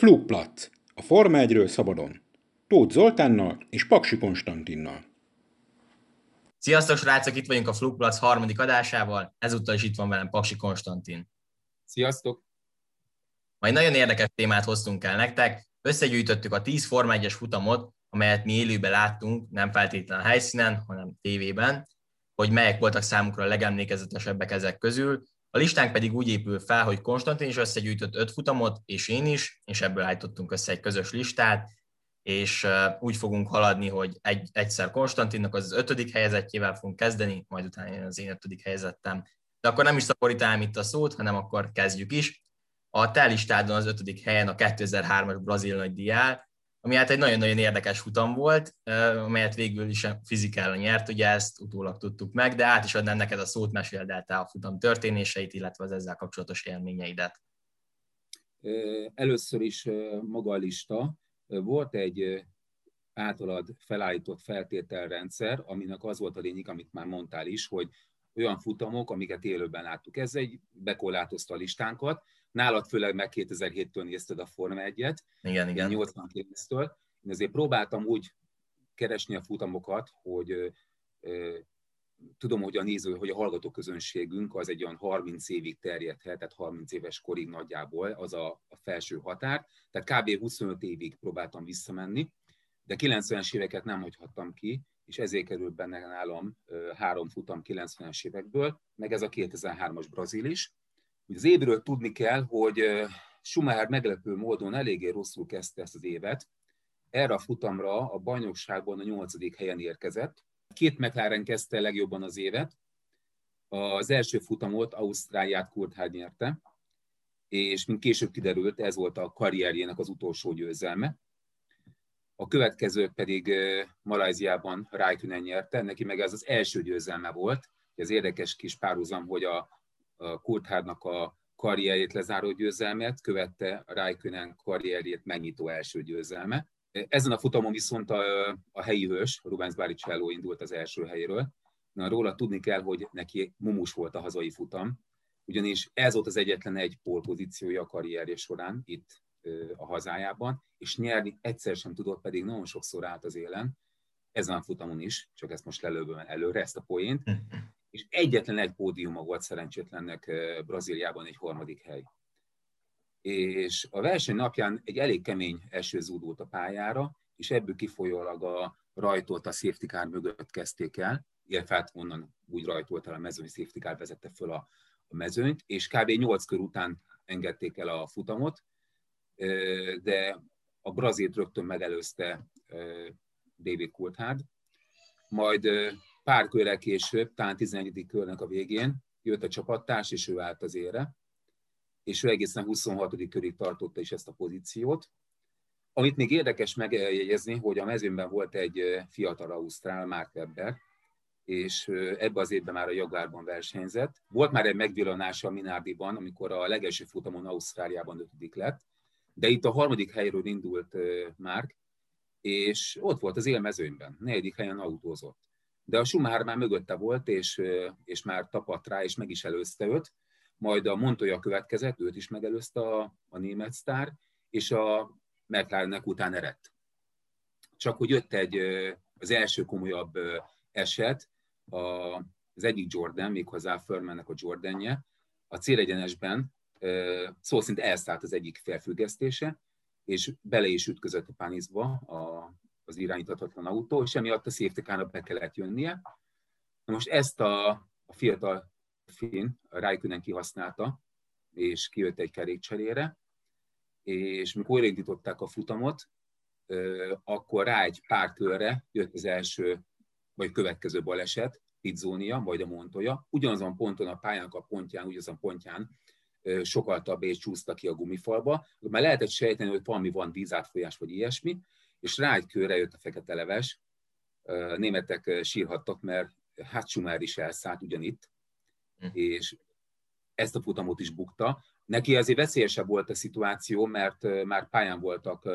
Flugplatz, a Forma 1 szabadon. Tóth Zoltánnal és Paksi Konstantinnal. Sziasztok, srácok! Itt vagyunk a Flugplatz harmadik adásával. Ezúttal is itt van velem Paksi Konstantin. Sziasztok! Majd nagyon érdekes témát hoztunk el nektek. Összegyűjtöttük a 10 Forma 1-es futamot, amelyet mi élőben láttunk, nem feltétlenül a helyszínen, hanem tévében, hogy melyek voltak számukra a legemlékezetesebbek ezek közül, a listánk pedig úgy épül fel, hogy Konstantin is összegyűjtött öt futamot, és én is, és ebből állítottunk össze egy közös listát, és úgy fogunk haladni, hogy egy, egyszer Konstantinnak az, ötödik helyezettjével fogunk kezdeni, majd utána jön az én ötödik helyezettem. De akkor nem is szaporítám itt a szót, hanem akkor kezdjük is. A te listádon az ötödik helyen a 2003-as brazil nagy diál, ami hát egy nagyon-nagyon érdekes futam volt, amelyet végül is fizikára nyert, ugye ezt utólag tudtuk meg, de át is adnám neked a szót, meséld el a futam történéseit, illetve az ezzel kapcsolatos élményeidet. Először is maga a lista. Volt egy általad felállított feltételrendszer, aminek az volt a lényeg, amit már mondtál is, hogy olyan futamok, amiket élőben láttuk. Ez egy bekorlátozta a listánkat, Nálad főleg meg 2007-től nézted a Forma 1-et. Igen, igen. 89-től. Én azért próbáltam úgy keresni a futamokat, hogy ö, tudom, hogy a néző, hogy a hallgató közönségünk az egy olyan 30 évig terjedhet, tehát 30 éves korig nagyjából, az a, a felső határ. Tehát kb. 25 évig próbáltam visszamenni, de 90-es éveket nem hagyhattam ki, és ezért került benne nálam három futam 90-es évekből, meg ez a 2003-as brazil is. Az évről tudni kell, hogy Schumacher meglepő módon eléggé rosszul kezdte ezt az évet. Erre a futamra a bajnokságban a nyolcadik helyen érkezett. Két McLaren kezdte legjobban az évet. Az első futamot Ausztráliát Kurthár nyerte, és mint később kiderült, ez volt a karrierjének az utolsó győzelme. A következő pedig Malajziában Raikkonen nyerte, neki meg ez az első győzelme volt. Ez érdekes kis párhuzam, hogy a Kurthárnak a karrierjét lezáró győzelmet, követte Raikkonen karrierjét megnyitó első győzelme. Ezen a futamon viszont a, a helyi hős, Rubens Barrichello indult az első helyről. Na, róla tudni kell, hogy neki mumus volt a hazai futam, ugyanis ez volt az egyetlen egy pólpozíciója a karrierje során itt a hazájában, és nyerni egyszer sem tudott, pedig nagyon sokszor állt az élen, ezen a futamon is, csak ezt most lelőböm előre, ezt a poént, és egyetlen egy pódiuma volt szerencsétlennek Brazíliában egy harmadik hely. És a verseny napján egy elég kemény eső zúdult a pályára, és ebből kifolyólag a rajtolt a safety car mögött kezdték el, illetve hát onnan úgy rajtolt el a mezőny, safety car vezette föl a, a mezőnyt, és kb. 8 kör után engedték el a futamot, de a brazilt rögtön megelőzte David Coulthard, majd pár körrel később, talán 11. körnek a végén jött a csapattárs, és ő állt az ére, és ő egészen 26. körig tartotta is ezt a pozíciót. Amit még érdekes megjegyezni, hogy a mezőnben volt egy fiatal Ausztrál, Mark Webber, és ebbe az évben már a Jaguarban versenyzett. Volt már egy megvillanása a Minardiban, amikor a legelső futamon Ausztráliában ötödik lett, de itt a harmadik helyről indult Mark, és ott volt az élmezőnyben, negyedik helyen autózott de a Schumacher már mögötte volt, és, és már tapadt rá, és meg is előzte őt, majd a Montoya következett, őt is megelőzte a, a német sztár, és a McLarennek után eredt. Csak hogy jött egy, az első komolyabb eset, a, az egyik Jordan, méghozzá Furmannek a Jordanje, a célegyenesben szó szerint elszállt az egyik felfüggesztése, és bele is ütközött a pániszba a, az irányíthatatlan autó, és emiatt a safety be kellett jönnie. Na most ezt a, a fiatal Finn, a Raikkonen kihasználta, és kijött egy kerékcserére, és mikor újraindították a futamot, akkor rá egy pár körre jött az első, vagy következő baleset, Pizzónia, vagy a Montoya. Ugyanazon ponton a pályának a pontján, ugyanazon pontján sokaltabb és csúszta ki a gumifalba. Már lehetett sejteni, hogy valami van vízátfolyás, vagy ilyesmi, és rá egy körre jött a fekete leves. A németek sírhattak, mert Schumer is elszállt ugyanitt, hm. és ezt a futamot is bukta. Neki azért veszélyesebb volt a szituáció, mert már pályán voltak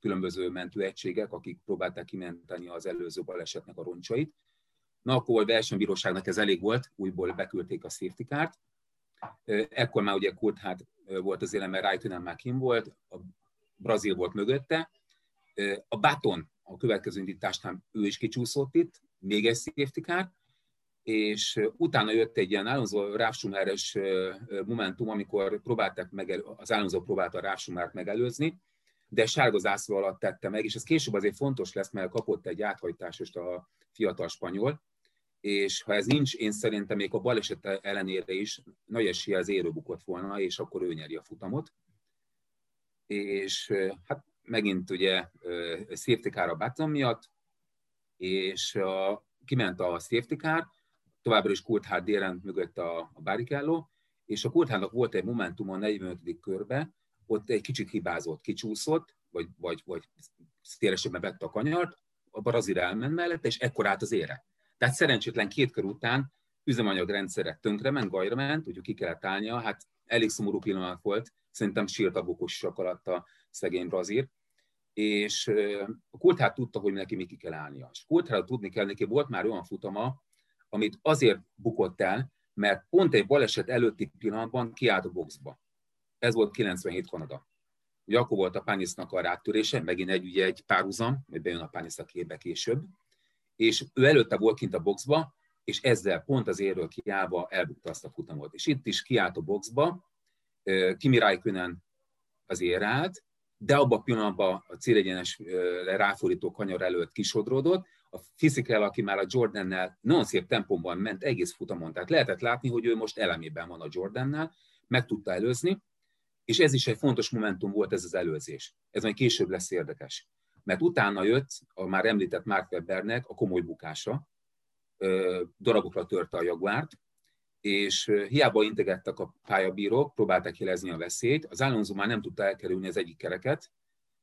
különböző mentőegységek, akik próbálták kimenteni az előző balesetnek a roncsait. Na, akkor a versenybíróságnak ez elég volt, újból beküldték a safety kárt. Ekkor már ugye Kurt hát volt az élem, mert Raikkonen már kim volt, a brazil volt mögötte. A Baton a következő indításnál ő is kicsúszott itt, még egy safety car, és utána jött egy ilyen Alonso Ráfsumáres momentum, amikor próbálták meg, az Alonso próbálta a Ráfsumát megelőzni, de sárga zászló alatt tette meg, és ez később azért fontos lesz, mert kapott egy áthajtásost a fiatal spanyol, és ha ez nincs, én szerintem még a baleset ellenére is nagy esélye az érő bukott volna, és akkor ő nyeri a futamot. És hát megint ugye safety car a Button miatt, és a, kiment a safety car, továbbra is Kurthár délen mögött a, a Barrichello, és a Kurthárnak volt egy momentum a 45. körbe, ott egy kicsit hibázott, kicsúszott, vagy, vagy, vagy szélesebben vette a kanyart, a brazil elment mellette, és ekkor állt az ére. Tehát szerencsétlen két kör után üzemanyag tönkre ment, gajra ment, úgyhogy ki kellett állnia, hát elég szomorú pillanat volt, szerintem sírt a bukosak alatt a szegény brazil, és a Kulthár tudta, hogy neki mi kell állnia. És Kulthár tudni kell, neki volt már olyan futama, amit azért bukott el, mert pont egy baleset előtti pillanatban kiállt a boxba. Ez volt 97 Kanada. Ugye akkor volt a Pánisznak a ráttörése, megint egy, ugye egy párhuzam, hogy bejön a Pánisz a képbe később, és ő előtte volt kint a boxba, és ezzel pont az érről kiállva elbukta azt a futamot. És itt is kiállt a boxba, Kimi Räikkönen az állt, de abban a pillanatban a célegyenes ráfordító kanyar előtt kisodródott, a Physical, aki már a Jordannel nagyon szép tempóban ment egész futamon, tehát lehetett látni, hogy ő most elemében van a Jordannel, meg tudta előzni, és ez is egy fontos momentum volt ez az előzés. Ez majd később lesz érdekes. Mert utána jött a már említett Mark Webbernek a komoly bukása, darabokra törte a Jaguárt, és hiába integettek a pályabírók, próbálták jelezni a veszélyt, az Alonso már nem tudta elkerülni az egyik kereket,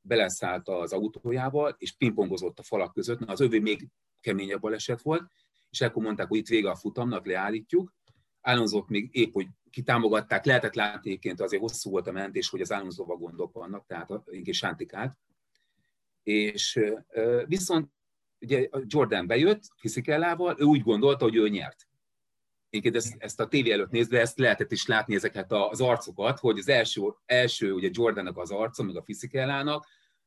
beleszállt az autójával, és pingpongozott a falak között, na az övé még keményebb baleset volt, és akkor mondták, hogy itt vége a futamnak, leállítjuk. Alonso még épp, hogy kitámogatták, lehetett látni azért hosszú volt a mentés, hogy az Alonso gondok vannak, tehát inkább sántikált. És viszont ugye Jordan bejött Fiszikellával, ő úgy gondolta, hogy ő nyert Egyébként ezt, ezt a tévé előtt nézve, ezt lehetett is látni ezeket az arcokat, hogy az első, első ugye Jordannak az arca, meg a Fisikellának,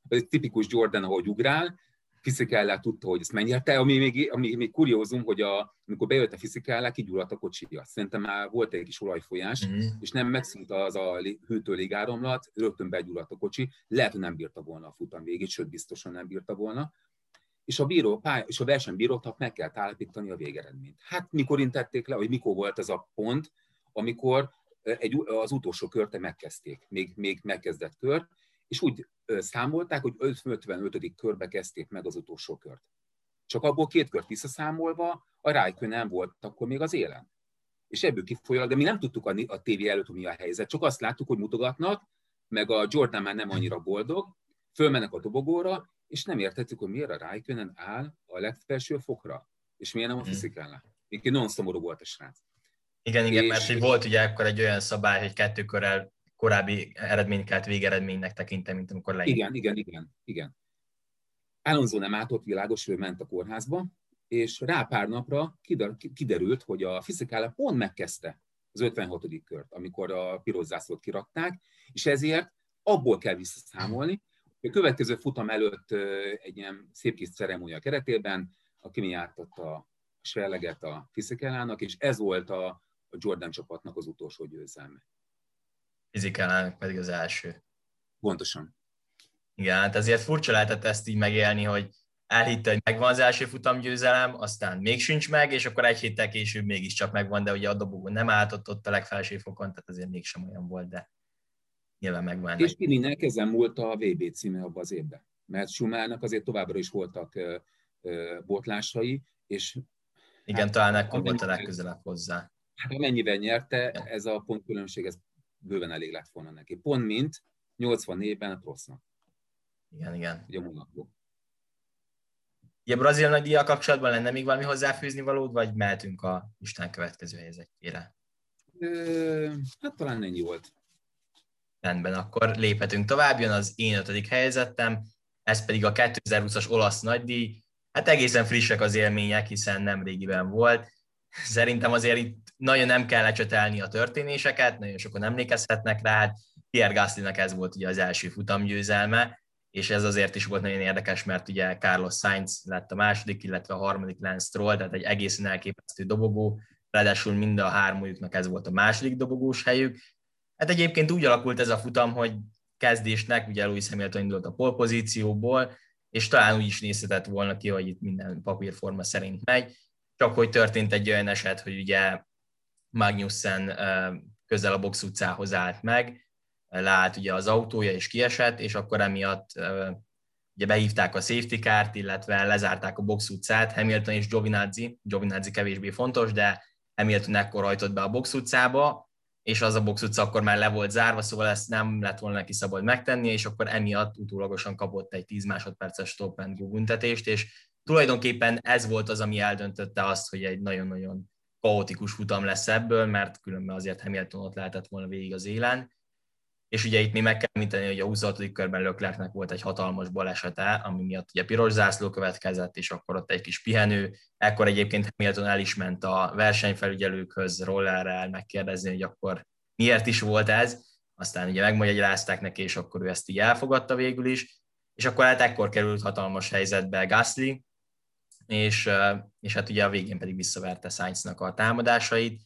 ez tipikus Jordan, ahogy ugrál, Fisikellá tudta, hogy ezt mennyerte, ami még, ami még kuriózum, hogy a, amikor bejött a Fisikellá, kigyulladt a kocsija. Szerintem már volt egy kis olajfolyás, mm. és nem megszűnt az a hűtőlégáramlat, rögtön begyulladt a kocsi, lehet, hogy nem bírta volna a futam végét, sőt, biztosan nem bírta volna és a, bíró, pálya, és a versenybíróknak meg kell állapítani a végeredményt. Hát mikor intették le, vagy mikor volt ez a pont, amikor egy, az utolsó körte megkezdték, még, még megkezdett kör, és úgy számolták, hogy 55. körbe kezdték meg az utolsó kört. Csak abból két kört visszaszámolva a Rájkő nem volt akkor még az élen. És ebből kifolyólag, de mi nem tudtuk a, a tévé előtt, hogy mi a helyzet, csak azt láttuk, hogy mutogatnak, meg a Jordan már nem annyira boldog, fölmennek a dobogóra, és nem értettük, hogy miért a Raikkonen áll a legfelső fokra, és miért nem a fizikálnál. Én nagyon szomorú volt a srác. Igen, igen, és... mert hogy volt ugye akkor egy olyan szabály, hogy kettő körrel korábbi eredményt kellett végeredménynek tekintem, mint amikor leírt. Igen, igen, igen, igen. Alonso nem állt ott világos, ő ment a kórházba, és rá pár napra kiderült, hogy a fizikála pont megkezdte az 56. kört, amikor a piros zászlót kirakták, és ezért abból kell visszaszámolni, a következő futam előtt egy ilyen szép kis ceremónia keretében a Kimi jártatta a serleget a Fisikellának, és ez volt a, a Jordan csapatnak az utolsó győzelme. Fisikellának pedig az első. Pontosan. Igen, hát ezért furcsa lehetett ezt így megélni, hogy elhitte, hogy megvan az első futamgyőzelem, aztán még sincs meg, és akkor egy héttel később mégiscsak megvan, de ugye a dobogó nem álltott ott a legfelső fokon, tehát azért mégsem olyan volt, de nyilván megvan. És Kiminek ezen múlt a VB címe abban az évben. Mert Schumachernek azért továbbra is voltak uh, uh, botlásai, és igen, hát, talán akkor volt a legközelebb hozzá. Hát amennyivel nyerte, ez a pontkülönbség, ez bőven elég lett volna neki. Pont mint 84-ben a Prosznak. Igen, igen. Ugye Monaco. Ugye Brazil nagy díjjal kapcsolatban lenne még valami hozzáfűzni valód, vagy mehetünk a Isten következő helyzetjére? hát talán ennyi volt. Rendben, akkor léphetünk tovább, jön az én ötödik helyzetem, ez pedig a 2020-as olasz nagydíj. Hát egészen frissek az élmények, hiszen nem régiben volt. Szerintem azért itt nagyon nem kell lecsetelni a történéseket, nagyon sokan emlékezhetnek rá, hát Pierre Gaslynak ez volt ugye az első futamgyőzelme, és ez azért is volt nagyon érdekes, mert ugye Carlos Sainz lett a második, illetve a harmadik Lance Stroll, tehát egy egészen elképesztő dobogó, ráadásul mind a hármójuknak ez volt a második dobogós helyük. Hát egyébként úgy alakult ez a futam, hogy kezdésnek, ugye Louis Hamilton indult a polpozícióból, és talán úgy is nézhetett volna ki, hogy itt minden papírforma szerint megy, csak hogy történt egy olyan eset, hogy ugye Magnussen közel a box utcához állt meg, leállt ugye az autója és kiesett, és akkor emiatt ugye behívták a safety kárt, illetve lezárták a box utcát, Hamilton és Giovinazzi, Giovinazzi kevésbé fontos, de Hamilton ekkor hajtott be a box utcába, és az a box utca akkor már le volt zárva, szóval ezt nem lett volna neki szabad megtenni, és akkor emiatt utólagosan kapott egy 10 másodperces stop and go büntetést, és tulajdonképpen ez volt az, ami eldöntötte azt, hogy egy nagyon-nagyon kaotikus futam lesz ebből, mert különben azért Hamilton ott lehetett volna végig az élen. És ugye itt mi meg kell említeni, hogy a 26. körben Löklerknek volt egy hatalmas balesete, ami miatt ugye piros zászló következett, és akkor ott egy kis pihenő. Ekkor egyébként Hamilton el is ment a versenyfelügyelőkhöz rollerrel megkérdezni, hogy akkor miért is volt ez. Aztán ugye megmagyarázták neki, és akkor ő ezt így elfogadta végül is. És akkor hát ekkor került hatalmas helyzetbe Gasly, és, és hát ugye a végén pedig visszaverte Sainznak a támadásait.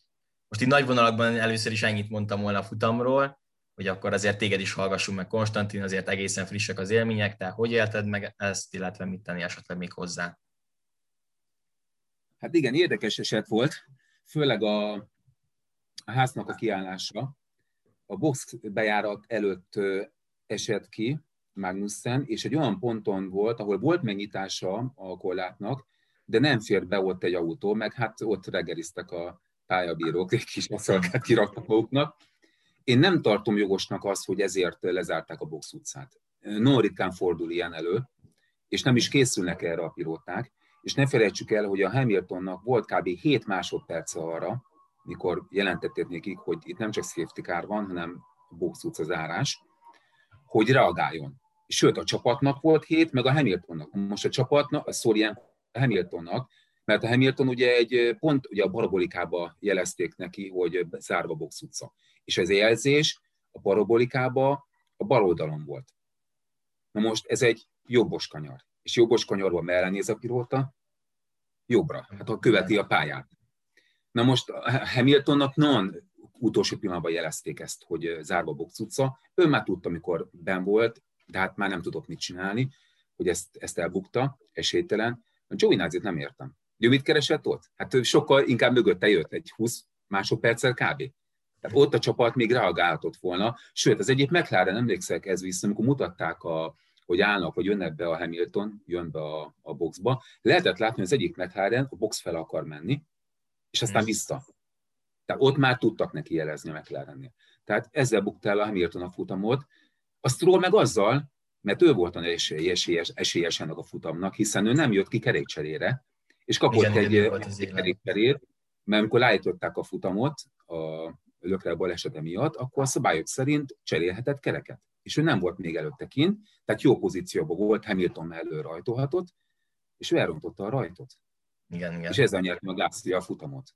Most itt nagy vonalakban először is ennyit mondtam volna a futamról, hogy akkor azért téged is hallgassunk meg, Konstantin, azért egészen frissek az élmények, te hogy élted meg ezt, illetve mit tenni esetleg még hozzá? Hát igen, érdekes eset volt, főleg a, a háznak a kiállása. A box bejárat előtt esett ki Magnussen, és egy olyan ponton volt, ahol volt megnyitása a korlátnak, de nem fért be ott egy autó, meg hát ott reggeliztek a pályabírók, egy kis aszalkát kiraktak maguknak. Én nem tartom jogosnak azt, hogy ezért lezárták a box utcát. Non ritkán fordul ilyen elő, és nem is készülnek erre a pilóták, és ne felejtsük el, hogy a Hamiltonnak volt kb. 7 másodperce arra, mikor jelentették nekik, hogy itt nem csak safety car van, hanem box utca zárás, hogy reagáljon. Sőt, a csapatnak volt 7, meg a Hamiltonnak. Most a csapatnak, a Szorien Hamiltonnak, mert a Hamilton ugye egy pont ugye a parabolikába jelezték neki, hogy zárva box utca. És ez a jelzés a parabolikába a bal oldalon volt. Na most ez egy jobbos kanyar. És jobbos kanyarban merre néz a pilóta? Jobbra. Hát ha követi a pályát. Na most Hamiltonnak non utolsó pillanatban jelezték ezt, hogy zárva box utca. Ő már tudta, amikor ben volt, de hát már nem tudott mit csinálni, hogy ezt, ezt elbukta, esélytelen. A Giovinazzi-t nem értem. Ő mit keresett ott? Hát ő sokkal inkább mögötte jött, egy 20 másodperccel kb. Tehát ott a csapat még reagálhatott volna. Sőt, az egyik McLaren, emlékszek ez vissza, amikor mutatták, a, hogy állnak, hogy jönnek be a Hamilton, jön be a, a boxba, lehetett látni, hogy az egyik McLaren a box fel akar menni, és aztán vissza. Tehát ott már tudtak neki jelezni a McLarennél. Tehát ezzel bukta el a Hamilton a futamot. A Stroll meg azzal, mert ő volt a esélyes, esélyes ennek a futamnak, hiszen ő nem jött ki kerékcserére, és kapott Igen, egy, egy kerékcserét, mert amikor leállították a futamot a lökre balesete miatt, akkor a szabályok szerint cserélhetett kereket. És ő nem volt még előtte kint, tehát jó pozícióban volt, Hamilton mellől rajtolhatott, és ő elrontotta a rajtot. Igen, igen. És ezzel nyert meg Gasly a futamot.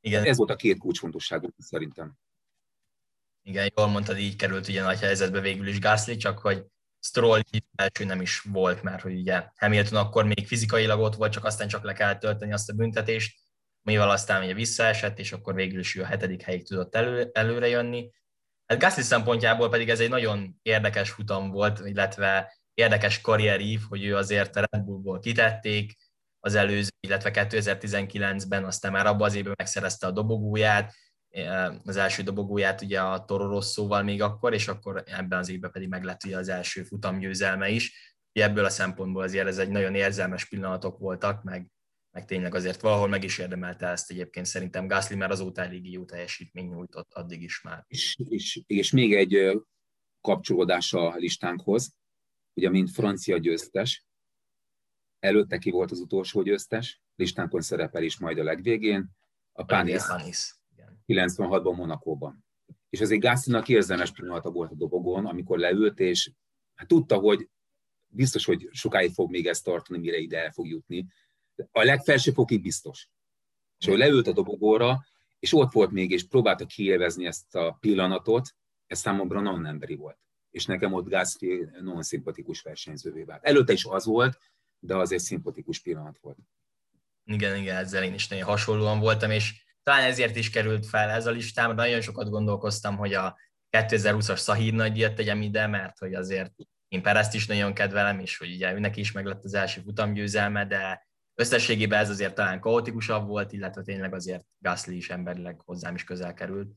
Igen. Ez volt a két kulcsfontosságú szerintem. Igen, jól mondtad, így került ugye nagy helyzetbe végül is Gasly, csak hogy Stroll első nem is volt, mert hogy ugye Hamilton akkor még fizikailag ott volt, csak aztán csak le kellett tölteni azt a büntetést, mivel aztán ugye visszaesett, és akkor végül is ő a hetedik helyig tudott elő, előre jönni. Hát Gasly szempontjából pedig ez egy nagyon érdekes futam volt, illetve érdekes karrierív, hogy ő azért a Red Bullból kitették az előző, illetve 2019-ben aztán már abban az évben megszerezte a dobogóját, az első dobogóját ugye a Toro Rosszóval még akkor, és akkor ebben az évben pedig meg lett ugye az első futamgyőzelme is. Ebből a szempontból azért ez egy nagyon érzelmes pillanatok voltak, meg, meg tényleg azért valahol meg is érdemelte ezt egyébként szerintem Gasly, mert azóta elég jó teljesítmény nyújtott addig is már. És, és, és még egy kapcsolódás a listánkhoz, ugye mint francia győztes, előtte ki volt az utolsó győztes, listánkon szerepel is majd a legvégén, a Panis. 96-ban Monakóban. És azért Gászlinak érzelmes pillanata volt a dobogón, amikor leült, és hát tudta, hogy biztos, hogy sokáig fog még ezt tartani, mire ide el fog jutni. A legfelső fokig biztos. És hogy leült a dobogóra, és ott volt még, és próbálta kiélvezni ezt a pillanatot, ez számomra nagyon emberi volt. És nekem ott Gasly nagyon szimpatikus versenyzővé vált. Előtte is az volt, de az egy szimpatikus pillanat volt. Igen, igen, ezzel én is nagyon hasonlóan voltam, és talán ezért is került fel ez a listám. Nagyon sokat gondolkoztam, hogy a 2020-as Szahíd nagydíjat tegyem ide, mert hogy azért én Perezt is nagyon kedvelem, és hogy ugye neki is meg lett az első futamgyőzelme, de összességében ez azért talán kaotikusabb volt, illetve tényleg azért Gasly is emberileg hozzám is közel került.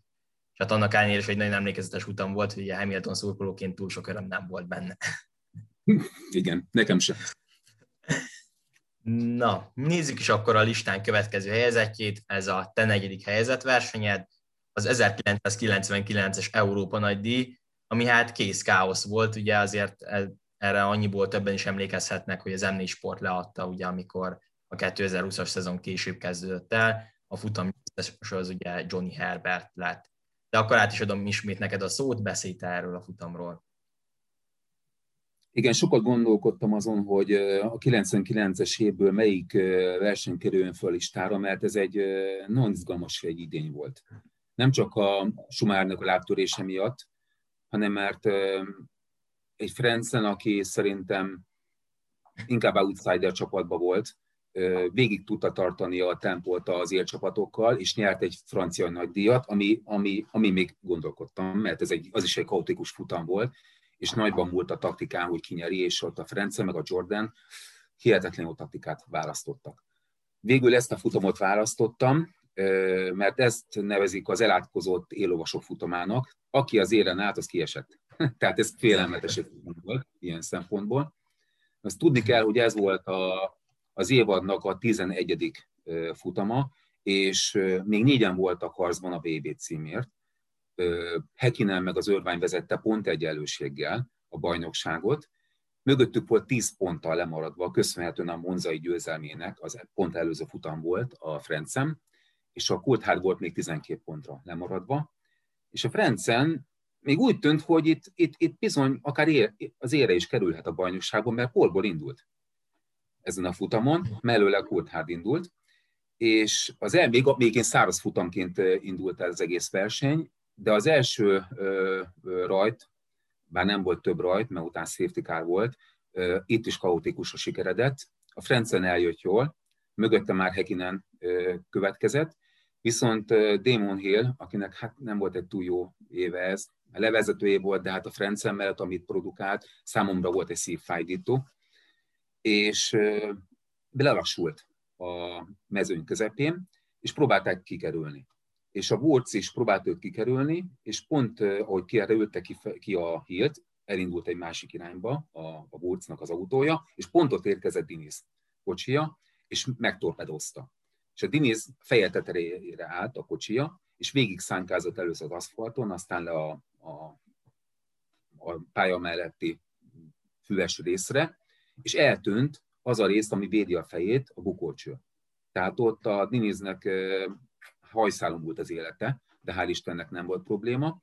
És hát annak ellenére is, hogy nagyon emlékezetes utam volt, hogy ugye Hamilton szurkolóként túl sok öröm nem volt benne. Igen, nekem sem. Na, nézzük is akkor a listán következő helyezetjét, ez a te negyedik helyezet versenyed, az 1999-es Európa nagydíj, ami hát kész káosz volt, ugye azért e, erre annyiból többen is emlékezhetnek, hogy az M4 Sport leadta, ugye, amikor a 2020-as szezon később kezdődött el, a futam az ugye Johnny Herbert lett. De akkor át is adom ismét neked a szót, beszélj erről a futamról. Igen, sokat gondolkodtam azon, hogy a 99-es évből melyik verseny kerüljön föl listára, mert ez egy non izgalmas egy idény volt. Nem csak a Sumárnak a lábtörése miatt, hanem mert egy Frenzen, aki szerintem inkább outsider csapatba volt, végig tudta tartani a tempót az élcsapatokkal, és nyert egy francia nagydíjat, ami, ami, ami még gondolkodtam, mert ez egy, az is egy kaotikus futam volt, és nagyban múlt a taktikán, hogy kinyeri, és ott a France meg a Jordan hihetetlen jó taktikát választottak. Végül ezt a futamot választottam, mert ezt nevezik az elátkozott élovasok futamának. Aki az éren állt, az kiesett. Tehát ez félelmetes volt ilyen szempontból. Azt tudni kell, hogy ez volt a, az évadnak a 11. futama, és még négyen voltak harcban a VB címért. Hekinen meg az Örvány vezette pont egyenlőséggel a bajnokságot. Mögöttük volt 10 ponttal lemaradva, köszönhetően a Monzai győzelmének, az pont előző futam volt a Frencem, és a Coulthard volt még 12 pontra lemaradva. És a Frencen még úgy tűnt, hogy itt, itt, itt bizony akár ér, az ére is kerülhet a bajnokságon, mert polból indult ezen a futamon, mellőle Coulthard indult, és az el, még, még én száraz futamként indult el az egész verseny, de az első rajt, bár nem volt több rajt, mert utána safety car volt, itt is kaotikus a sikeredett. A Frencen eljött jól, mögötte már Hekinen következett, viszont Damon Hill, akinek hát nem volt egy túl jó éve ez, a levezető év volt, de hát a Frencen mellett, amit produkált, számomra volt egy szívfájdító, és belelassult a mezőny közepén, és próbálták kikerülni és a Wurz is próbált őt kikerülni, és pont ahogy kikerülte ki, ki a hílt, elindult egy másik irányba a, a Wurznak az autója, és pont ott érkezett Diniz kocsia, és megtorpedozta. És a Diniz feje tetejére állt a kocsia, és végig szánkázott először az aszfalton, aztán le a, a, a pálya melletti füves részre, és eltűnt az a rész, ami védi a fejét, a bukócső. Tehát ott a Diniznek hajszálon volt az élete, de hál' Istennek nem volt probléma.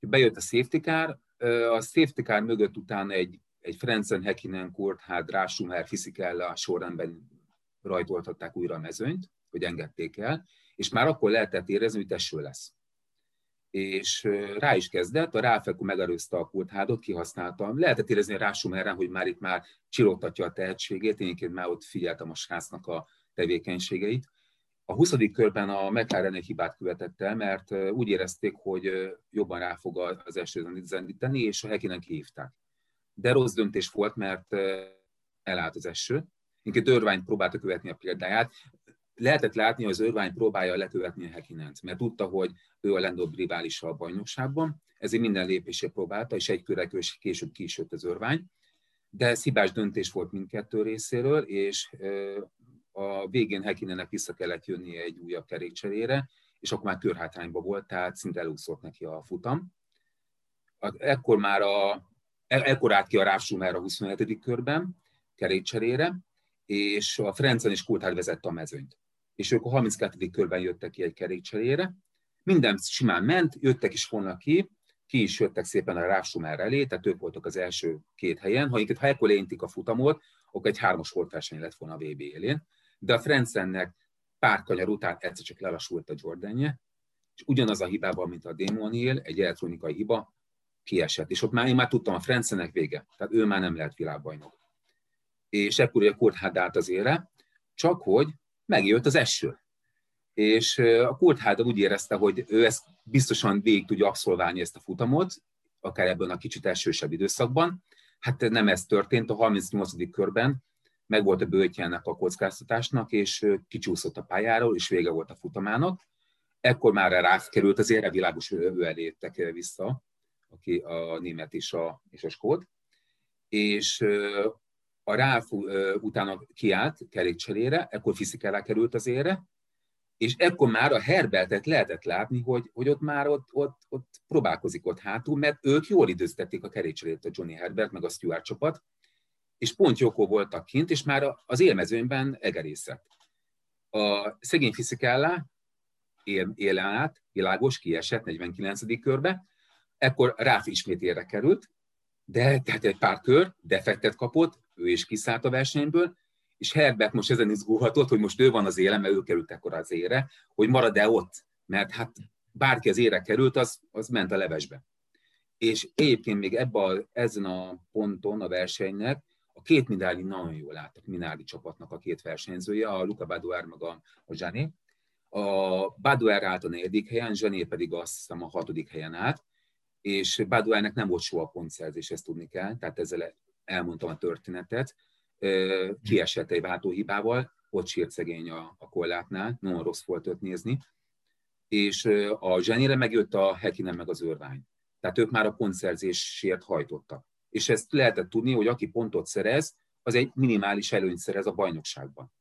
Bejött a safety car, a safety car mögött utána egy, egy Frenzen, Hekinen, Kurt, hát Rásumher, a sorrendben rajtoltatták újra a mezőnyt, hogy engedték el, és már akkor lehetett érezni, hogy teső lesz. És rá is kezdett, a Ráfekú megerőzte a kurthádot, kihasználta. Lehetett érezni a Rásumerren, hogy már itt már csilogtatja a tehetségét, én már ott figyeltem a srácnak a tevékenységeit, a 20. körben a McLaren egy hibát követett el, mert úgy érezték, hogy jobban rá fog az első zendíteni, és a Hekinen kihívták. De rossz döntés volt, mert elállt az eső. Inkább Örvány próbálta követni a példáját. Lehetett látni, hogy az Örvány próbálja lekövetni a Hekinent, mert tudta, hogy ő a legnagyobb riválisa a bajnokságban, ezért minden lépését próbálta, és egy körre később ki is jött az Örvány. De ez hibás döntés volt mindkettő részéről, és a végén Hekinennek vissza kellett jönnie egy újabb kerékcserére, és akkor már körhátrányba volt, tehát szinte elúszott neki a futam. Ekkor már a, e, ekkor állt ki a Ráv Schumer a 27. körben kerékcserére, és a Frencen és Kultár vezette a mezőnyt. És ők a 32. körben jöttek ki egy kerékcserére, minden simán ment, jöttek is volna ki, ki is jöttek szépen a Ráv elé, tehát ők voltak az első két helyen. Ha, ha ekkor a futamot, akkor egy hármas volt verseny lett volna a VB élén de a Frenzennek pár kanyar után egyszer csak lelassult a Jordanje, és ugyanaz a hibában, mint a Démonél, egy elektronikai hiba, kiesett. És ott már én már tudtam, a Frencenek vége. Tehát ő már nem lehet világbajnok. És ekkor ugye Kurt állt az ére, csak hogy megjött az eső. És a Kurt Hádal úgy érezte, hogy ő ezt biztosan végig tudja abszolválni ezt a futamot, akár ebben a kicsit esősebb időszakban. Hát nem ez történt, a 38. körben meg volt a bőtjának a kockáztatásnak, és kicsúszott a pályáról, és vége volt a futamának. Ekkor már rá került az ére, világos ő elé vissza, aki a német és a, és a skót. És a Ráf utána kiállt kerékcserére, ekkor Fiszikálá került az ére, és ekkor már a Herbertet lehetett látni, hogy, hogy ott már ott, ott, ott próbálkozik ott hátul, mert ők jól időztették a kerékcserét a Johnny Herbert, meg a Stuart csapat, és pont jókó voltak kint, és már az élmezőnyben egerészett. A szegény Fiszikellá él, élen át, világos, kiesett 49. körbe, ekkor Ráf ismét érre került, de tehát egy pár kör, defektet kapott, ő is kiszállt a versenyből, és Herbert most ezen izgulhatott, hogy most ő van az éle, mert ő került ekkor az ére, hogy marad-e ott, mert hát bárki az ére került, az, az ment a levesbe. És egyébként még ebben a, ezen a ponton a versenynek két Minardi nagyon jól láttak, Minardi csapatnak a két versenyzője, a Luca Baduár meg a, a. A Baduár állt a negyedik helyen, Zsané pedig azt hiszem a hatodik helyen állt, és Baduárnak nem volt soha pontszerzés, ezt tudni kell, tehát ezzel elmondtam a történetet, kiesett egy váltóhibával, ott sírt szegény a, a kollátnál, nagyon rossz volt őt nézni, és a zsenére megjött a Hekinen meg az örvány. Tehát ők már a pontszerzésért hajtottak. És ezt lehetett tudni, hogy aki pontot szerez, az egy minimális előnyt szerez a bajnokságban.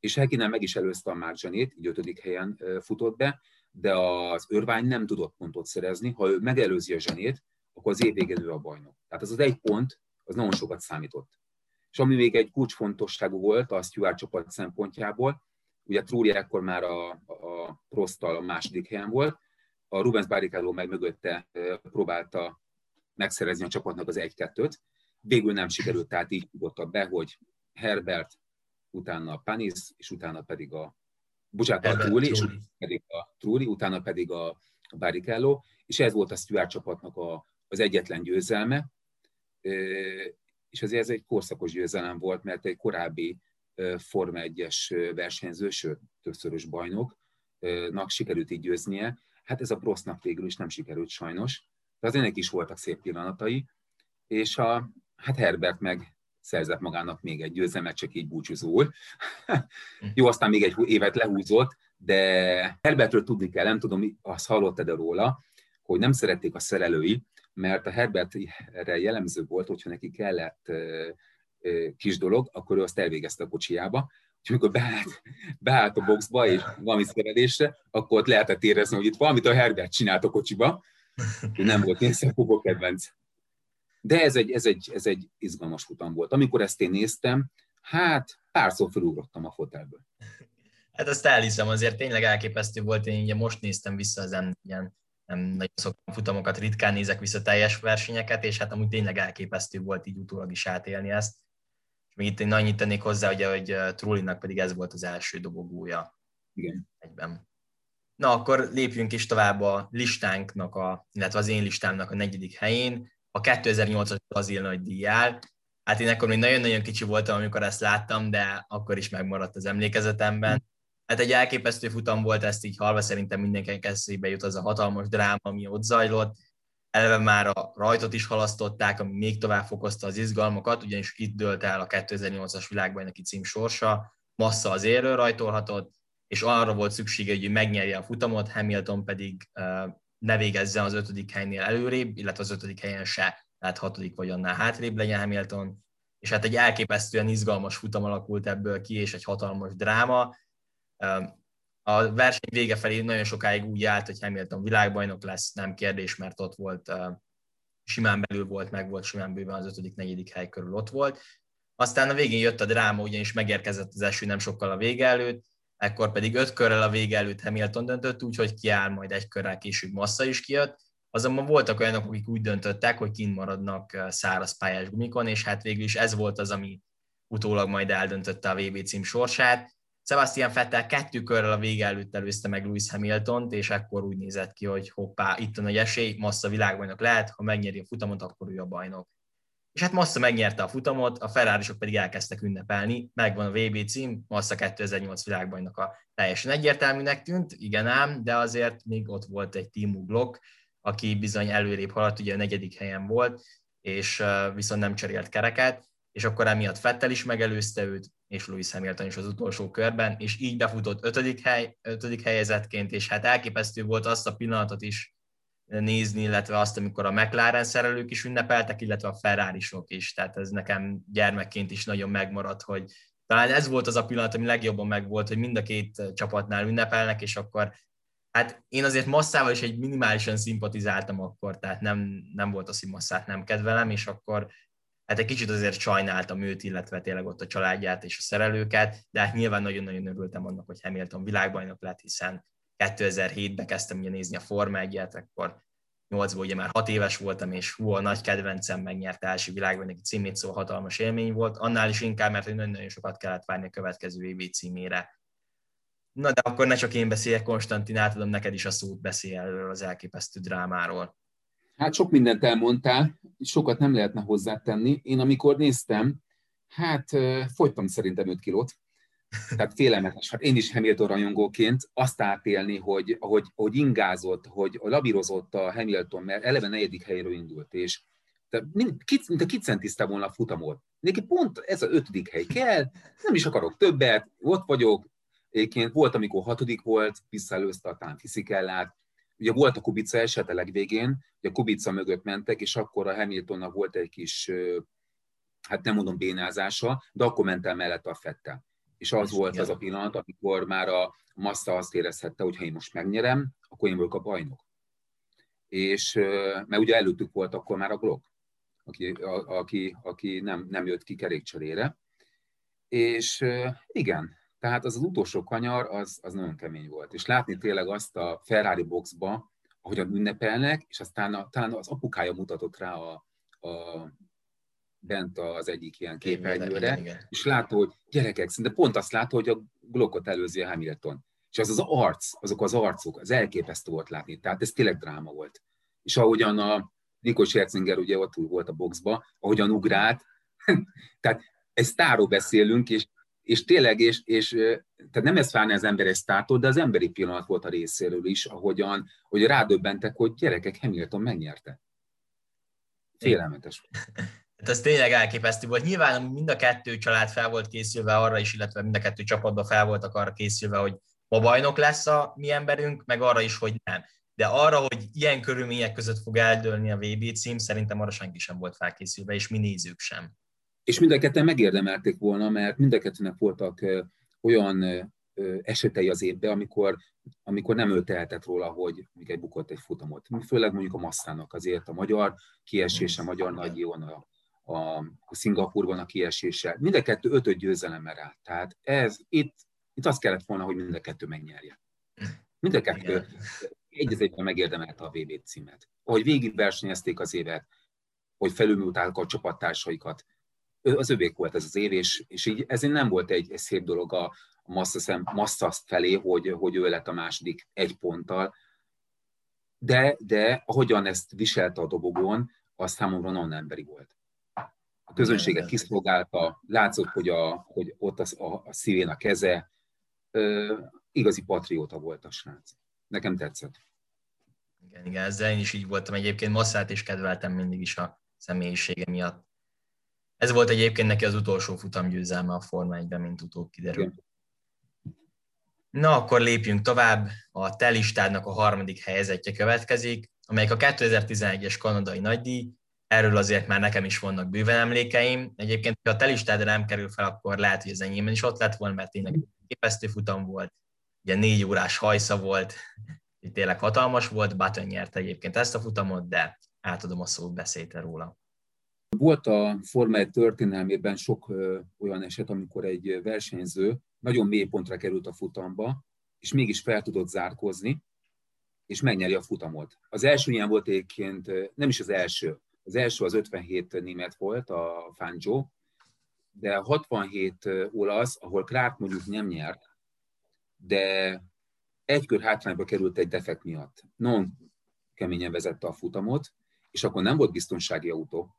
És Hekinen meg is előzte a Mark Zsenét, így ötödik helyen futott be, de az örvány nem tudott pontot szerezni. Ha ő megelőzi a zsenét, akkor az év végén ő a bajnok. Tehát az az egy pont, az nagyon sokat számított. És ami még egy kulcsfontosságú volt a Stuart csapat szempontjából, ugye Trulli ekkor már a, a Prostal a második helyen volt, a Rubens Barrichello meg mögötte próbálta megszerezni a csapatnak az 1-2-t, végül nem sikerült, tehát így jutottak be, hogy Herbert, utána a Panis, és utána pedig a bocsánat, a Trulli, és pedig a Trulli, utána pedig a Barrichello, és ez volt a Stuart csapatnak a, az egyetlen győzelme, és azért ez egy korszakos győzelem volt, mert egy korábbi Forma 1-es versenyző, sőt, többszörös bajnoknak sikerült így győznie. Hát ez a Prostnak végül is nem sikerült sajnos, de az ennek is voltak szép pillanatai, és a, hát Herbert meg szerzett magának még egy győzelmet, csak így búcsúzól. Jó, aztán még egy évet lehúzott, de Herbertről tudni kell, nem tudom, azt hallottad-e róla, hogy nem szerették a szerelői, mert a Herbertre jellemző volt, hogyha neki kellett kis dolog, akkor ő azt elvégezte a kocsiába, és amikor beállt, beállt a boxba, és valami szerelésre, akkor ott lehetett érezni, hogy itt valamit a Herbert csinált a kocsiba, nem volt én a kedvenc. De ez egy, ez, egy, ez egy izgalmas futam volt. Amikor ezt én néztem, hát párszor felugrottam a fotelből. Hát azt elhiszem, azért tényleg elképesztő volt, én ugye most néztem vissza az m nem nagyon szoktam futamokat, ritkán nézek vissza teljes versenyeket, és hát amúgy tényleg elképesztő volt így utólag is átélni ezt. És még itt én annyit tennék hozzá, ugye, hogy Trullinak pedig ez volt az első dobogója Igen. egyben. Na, akkor lépjünk is tovább a listánknak, a, illetve az én listámnak a negyedik helyén, a 2008-as Brazil nagy díjjál. Hát én akkor még nagyon-nagyon kicsi voltam, amikor ezt láttam, de akkor is megmaradt az emlékezetemben. Hát egy elképesztő futam volt, ezt így halva szerintem mindenkinek eszébe jut az a hatalmas dráma, ami ott zajlott. Eleve már a rajtot is halasztották, ami még tovább fokozta az izgalmakat, ugyanis itt dőlt el a 2008-as világbajnoki cím sorsa, Massa az érről rajtolhatott, és arra volt szüksége, hogy megnyerje a futamot, Hamilton pedig ne végezze az ötödik helynél előrébb, illetve az ötödik helyen se, tehát hatodik vagy annál hátrébb legyen Hamilton, és hát egy elképesztően izgalmas futam alakult ebből ki, és egy hatalmas dráma, a verseny vége felé nagyon sokáig úgy állt, hogy Hamilton világbajnok lesz, nem kérdés, mert ott volt, simán belül volt, meg volt simán bőven az ötödik, negyedik hely körül ott volt. Aztán a végén jött a dráma, ugyanis megérkezett az eső nem sokkal a vége előtt, ekkor pedig öt körrel a vége előtt Hamilton döntött, úgyhogy kiáll majd egy körrel később Massa is kijött. Azonban voltak olyanok, akik úgy döntöttek, hogy kint maradnak száraz pályás gumikon, és hát végül is ez volt az, ami utólag majd eldöntötte a VB cím sorsát Sebastian Vettel kettő körrel a vége előtt előzte meg Lewis Hamilton-t, és ekkor úgy nézett ki, hogy hoppá, itt a nagy esély, Massa világbajnok lehet, ha megnyeri a futamot, akkor ő a bajnok. És hát Massa megnyerte a futamot, a ferrari pedig elkezdtek ünnepelni, megvan a VB cím, Massa 2008 világbajnoka teljesen egyértelműnek tűnt, igen ám, de azért még ott volt egy Timu Glock, aki bizony előrébb haladt, ugye a negyedik helyen volt, és viszont nem cserélt kereket, és akkor emiatt Fettel is megelőzte őt, és Lewis Hamilton is az utolsó körben, és így befutott ötödik, hely, ötödik helyezetként, és hát elképesztő volt azt a pillanatot is nézni, illetve azt, amikor a McLaren szerelők is ünnepeltek, illetve a ferrari is, tehát ez nekem gyermekként is nagyon megmaradt, hogy talán ez volt az a pillanat, ami legjobban megvolt, hogy mind a két csapatnál ünnepelnek, és akkor hát én azért Masszával is egy minimálisan szimpatizáltam akkor, tehát nem, nem volt az, hogy Masszát nem kedvelem, és akkor hát egy kicsit azért sajnáltam őt, illetve tényleg ott a családját és a szerelőket, de hát nyilván nagyon-nagyon örültem annak, hogy Hamilton világbajnok lett, hiszen 2007-ben kezdtem ugye nézni a Forma 1 akkor 8 ugye már 6 éves voltam, és hú, a nagy kedvencem megnyerte első világbajnoki címét, szóval hatalmas élmény volt. Annál is inkább, mert nagyon-nagyon sokat kellett várni a következő EB címére. Na de akkor ne csak én beszéljek, Konstantin, átadom neked is a szót, beszélj erről az elképesztő drámáról. Hát sok mindent elmondtál, sokat nem lehetne hozzátenni. Én amikor néztem, hát fogytam szerintem 5 kilót, tehát félelmetes. Hát én is Hamilton rajongóként azt átélni, hogy ahogy, ahogy ingázott, hogy labírozott a Hamilton, mert eleve negyedik helyről indult, és tehát mint, a kicentiszte volna a futamot. Neki pont ez a ötödik hely kell, nem is akarok többet, ott vagyok, Egyébként volt, amikor hatodik volt, visszaelőzte a Tán Fiszikellát, ugye volt a Kubica eset a legvégén, ugye a Kubica mögött mentek, és akkor a Hamiltonnak volt egy kis, hát nem mondom bénázása, de akkor ment el mellette a Fettel. És az volt az a pillanat, amikor már a Massa azt érezhette, hogy ha én most megnyerem, akkor én vagyok a bajnok. És mert ugye előttük volt akkor már a Glock, aki, a, aki, aki nem, nem jött ki kerékcserére. És igen, tehát az az utolsó kanyar, az, az nagyon kemény volt. És látni tényleg azt a Ferrari boxba, ahogyan ünnepelnek, és aztán a, talán az apukája mutatott rá a, a bent az egyik ilyen képernyőre, és látod, hogy gyerekek, szinte pont azt látod, hogy a Glockot előzi a Hamilton. És az az arc, azok az arcok, az elképesztő volt látni. Tehát ez tényleg dráma volt. És ahogyan a Nico Scherzinger ugye ott volt a boxba, ahogyan ugrált, tehát ezt sztáról beszélünk, és és tényleg, és, és tehát nem ez várni az ember egy sztártól, de az emberi pillanat volt a részéről is, ahogyan, hogy rádöbbentek, hogy gyerekek, Hamilton megnyerte. Félelmetes. Hát ez tényleg elképesztő volt. Nyilván mind a kettő család fel volt készülve arra is, illetve mind a kettő csapatban fel voltak arra készülve, hogy ma bajnok lesz a mi emberünk, meg arra is, hogy nem. De arra, hogy ilyen körülmények között fog eldőlni a VB cím, szerintem arra senki sem volt felkészülve, és mi nézők sem és mind a ketten megérdemelték volna, mert mind a kettőnek voltak olyan esetei az évben, amikor, amikor nem ő tehetett róla, hogy egy bukott egy futamot. Főleg mondjuk a Masszának azért a magyar kiesése, a magyar nagyjon, a, a, a Szingapurban a kiesése. Mind a kettő ötöt győzelemmel rá. Tehát ez, itt, itt azt kellett volna, hogy mind a kettő megnyerje. Mind a kettő egy egyben megérdemelte a VB címet. Ahogy végigversenyezték az évet, hogy felülmúlták a csapattársaikat, az övék volt ez az év, és, és így ezért nem volt egy, egy szép dolog a, a Massa, Massa felé, hogy, hogy ő lett a második egy ponttal, de, de ahogyan ezt viselte a dobogón, az számomra nagyon emberi volt. A közönséget kiszolgálta, látszott, hogy, a, hogy ott az, a, a szívén a keze, ö, igazi patrióta volt a srác. Nekem tetszett. Igen, igen, ezzel én is így voltam. Egyébként Masszát is kedveltem mindig is a személyisége miatt. Ez volt egyébként neki az utolsó futamgyőzelme a Forma 1-ben, mint utóbb kiderült. Na, akkor lépjünk tovább. A te listádnak a harmadik helyzetje következik, amelyik a 2011-es kanadai nagydíj. Erről azért már nekem is vannak bőven emlékeim. Egyébként, ha a te nem kerül fel, akkor lehet, hogy az enyémben is ott lett volna, mert tényleg képesztő futam volt. Ugye négy órás hajsza volt, tényleg hatalmas volt, Button nyerte egyébként ezt a futamot, de átadom a szót, beszélte róla. Volt a Forma 1 történelmében sok olyan eset, amikor egy versenyző nagyon mély pontra került a futamba, és mégis fel tudott zárkozni, és megnyeri a futamot. Az első ilyen volt egyébként, nem is az első, az első az 57 német volt, a Fangio, de 67 olasz, ahol Clark mondjuk nem nyert, de egy kör hátrányba került egy defekt miatt. Non keményen vezette a futamot, és akkor nem volt biztonsági autó,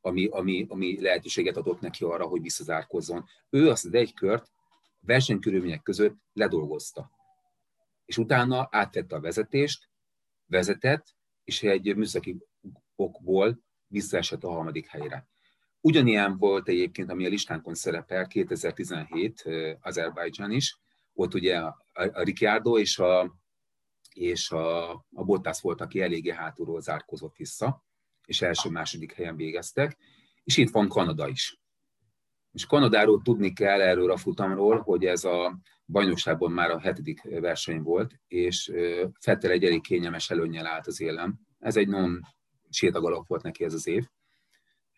ami, ami, ami lehetőséget adott neki arra, hogy visszazárkozzon. Ő azt az egy kört versenykörülmények között ledolgozta. És utána átvette a vezetést, vezetett, és egy műszaki okból visszaesett a harmadik helyre. Ugyanilyen volt egyébként, ami a listánkon szerepel 2017 Azerbajdzsán is, ott ugye a, a Ricciardo és a, és a, a Bottas volt, aki eléggé hátulról zárkozott vissza, és első-második helyen végeztek, és itt van Kanada is. És Kanadáról tudni kell erről a futamról, hogy ez a bajnokságban már a hetedik verseny volt, és Fettel egy elég kényelmes előnyel állt az élem. Ez egy non sétagalap volt neki ez az év.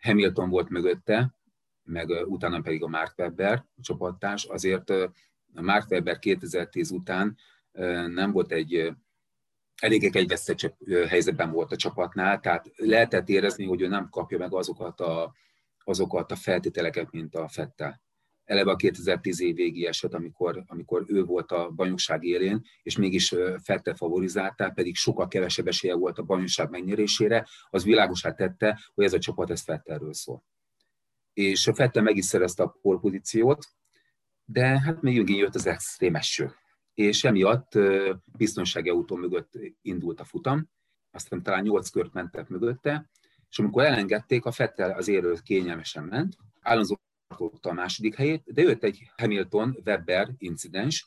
Hamilton volt mögötte, meg utána pedig a Mark Webber csapattárs. Azért a Mark Webber 2010 után nem volt egy elég egy helyzetben volt a csapatnál, tehát lehetett érezni, hogy ő nem kapja meg azokat a, azokat a feltételeket, mint a Fettel. Eleve a 2010 év végi eset, amikor, amikor ő volt a bajnokság élén, és mégis Fettel favorizálták, pedig sokkal kevesebb esélye volt a bajnokság megnyerésére, az világosát tette, hogy ez a csapat ez Fettelről szól. És a Fettel meg is szerezte a polpozíciót, de hát még jött az extrém eső és emiatt biztonsági autó mögött indult a futam, aztán talán 8 kört mentek mögötte, és amikor elengedték, a Fettel az érről kényelmesen ment, tartotta a második helyét, de jött egy Hamilton-Webber incidens,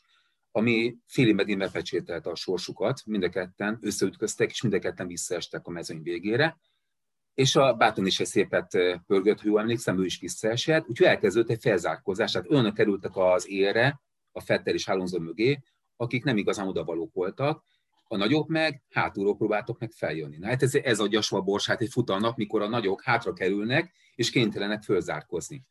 ami félig meddig bepecsételte a sorsukat, mind a ketten összeütköztek, és mind a ketten visszaestek a mezőny végére, és a Báton is egy szépet pörgött, ha jól emlékszem, ő is visszaesett, úgyhogy elkezdődött egy felzárkózás, tehát olyanok kerültek az élre, a Fettel és Alonso mögé, akik nem igazán odavalók voltak, a nagyok meg hátulról próbáltak meg feljönni. Na hát ez, ez adja a svaborsát egy futalnak, mikor a nagyok hátra kerülnek, és kénytelenek fölzárkozni.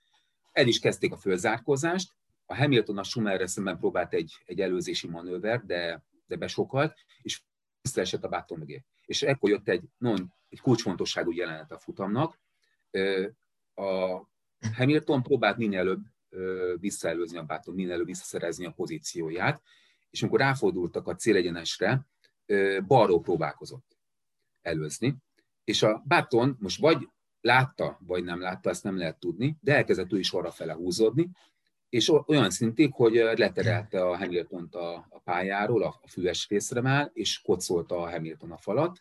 El is kezdték a fölzárkozást, a Hamilton a Schumerre szemben próbált egy, egy előzési manőver, de, de besokalt, és visszaesett a báton mögé. És ekkor jött egy, non, egy kulcsfontosságú jelenet a futamnak. A Hamilton próbált minél előbb visszaelőzni a báton, minél előbb visszaszerezni a pozícióját, és amikor ráfordultak a célegyenesre, balról próbálkozott előzni, és a Báton most vagy látta, vagy nem látta, ezt nem lehet tudni, de elkezdett ő is arra húzódni, és olyan szintig, hogy leterelte a hamilton a, a pályáról, a, a füves részre már, és kocolta a Hamilton a falat,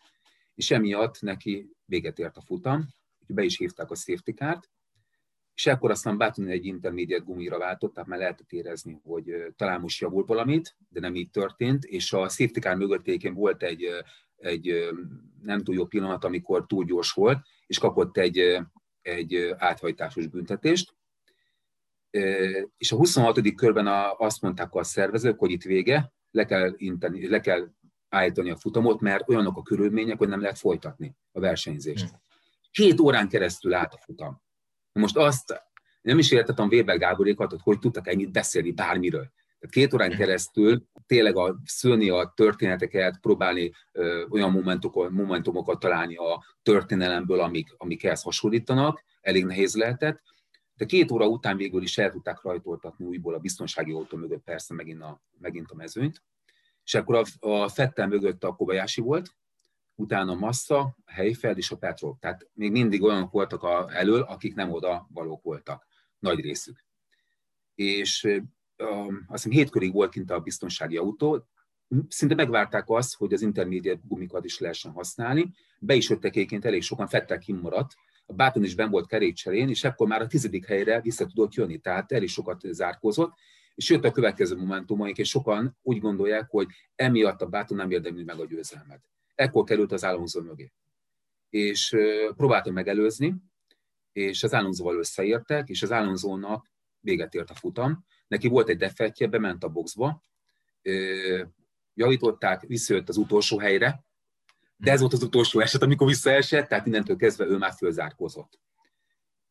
és emiatt neki véget ért a futam, be is hívták a safety car és akkor aztán Bátoni egy intermediate gumira váltott, tehát már lehetett érezni, hogy talán most javul valamit, de nem így történt, és a safety car mögöttéken volt egy, egy nem túl jó pillanat, amikor túl gyors volt, és kapott egy, egy áthajtásos büntetést. És a 26. körben azt mondták a szervezők, hogy itt vége, le kell, inteni, le kell állítani a futamot, mert olyanok a körülmények, hogy nem lehet folytatni a versenyzést. Hmm. Két órán keresztül állt a futam. Most azt nem is értettem Weber Gáborékat, hogy hogy tudtak ennyit beszélni bármiről. Két órán keresztül tényleg a szülni a történeteket, próbálni ö, olyan momentumokat, találni a történelemből, amik, amik ehhez hasonlítanak, elég nehéz lehetett. De két óra után végül is el tudták rajtoltatni újból a biztonsági autó mögött persze megint a, megint a mezőnyt. És akkor a, a Fettel mögött a Kobayashi volt, utána Massa, Heifeld és a Petrov. Tehát még mindig olyanok voltak a, elől, akik nem oda valók voltak, nagy részük. És uh, azt hiszem hét körig volt kint a biztonsági autó, szinte megvárták azt, hogy az intermediate gumikat is lehessen használni. Be is jöttek egyébként elég sokan, Fettel kimaradt, a Báton is ben volt kerékcserén, és ekkor már a tizedik helyre vissza tudott jönni, tehát elég sokat zárkózott, és jött a következő momentumaink, és sokan úgy gondolják, hogy emiatt a Báton nem érdemli meg a győzelmet ekkor került az Alonso mögé. És próbáltam megelőzni, és az Alonsoval összeértek, és az Alonso-nak véget ért a futam. Neki volt egy defektje, bement a boxba, javították, visszajött az utolsó helyre, de ez volt az utolsó eset, amikor visszaesett, tehát innentől kezdve ő már fölzárkózott.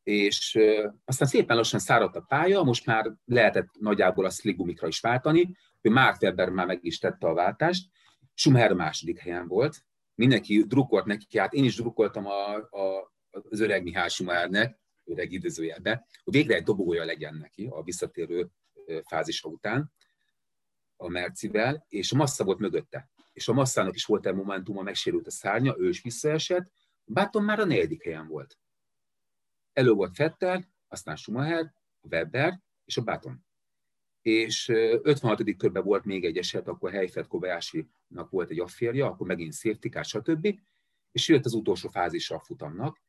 És aztán szépen lassan száradt a pálya, most már lehetett nagyjából a sligumikra is váltani, hogy Mark Webber már meg is tette a váltást, Schumacher második helyen volt, mindenki drukkolt neki, hát én is drukkoltam a, a, az öreg Mihály Schumachernek, öreg időzőjelbe, hogy végre egy dobogója legyen neki a visszatérő fázisa után. a Mercivel, és a Massa volt mögötte. És a Massának is volt egy momentuma, megsérült a szárnya, ő is visszaesett, Báton már a negyedik helyen volt. Elő volt Fettel, aztán Schumacher, Weber és a Báton. És 56. körben volt még egy eset, akkor Heifert Kobayashi-nak volt egy afférja, akkor megint car, stb. És jött az utolsó fázisa a futamnak,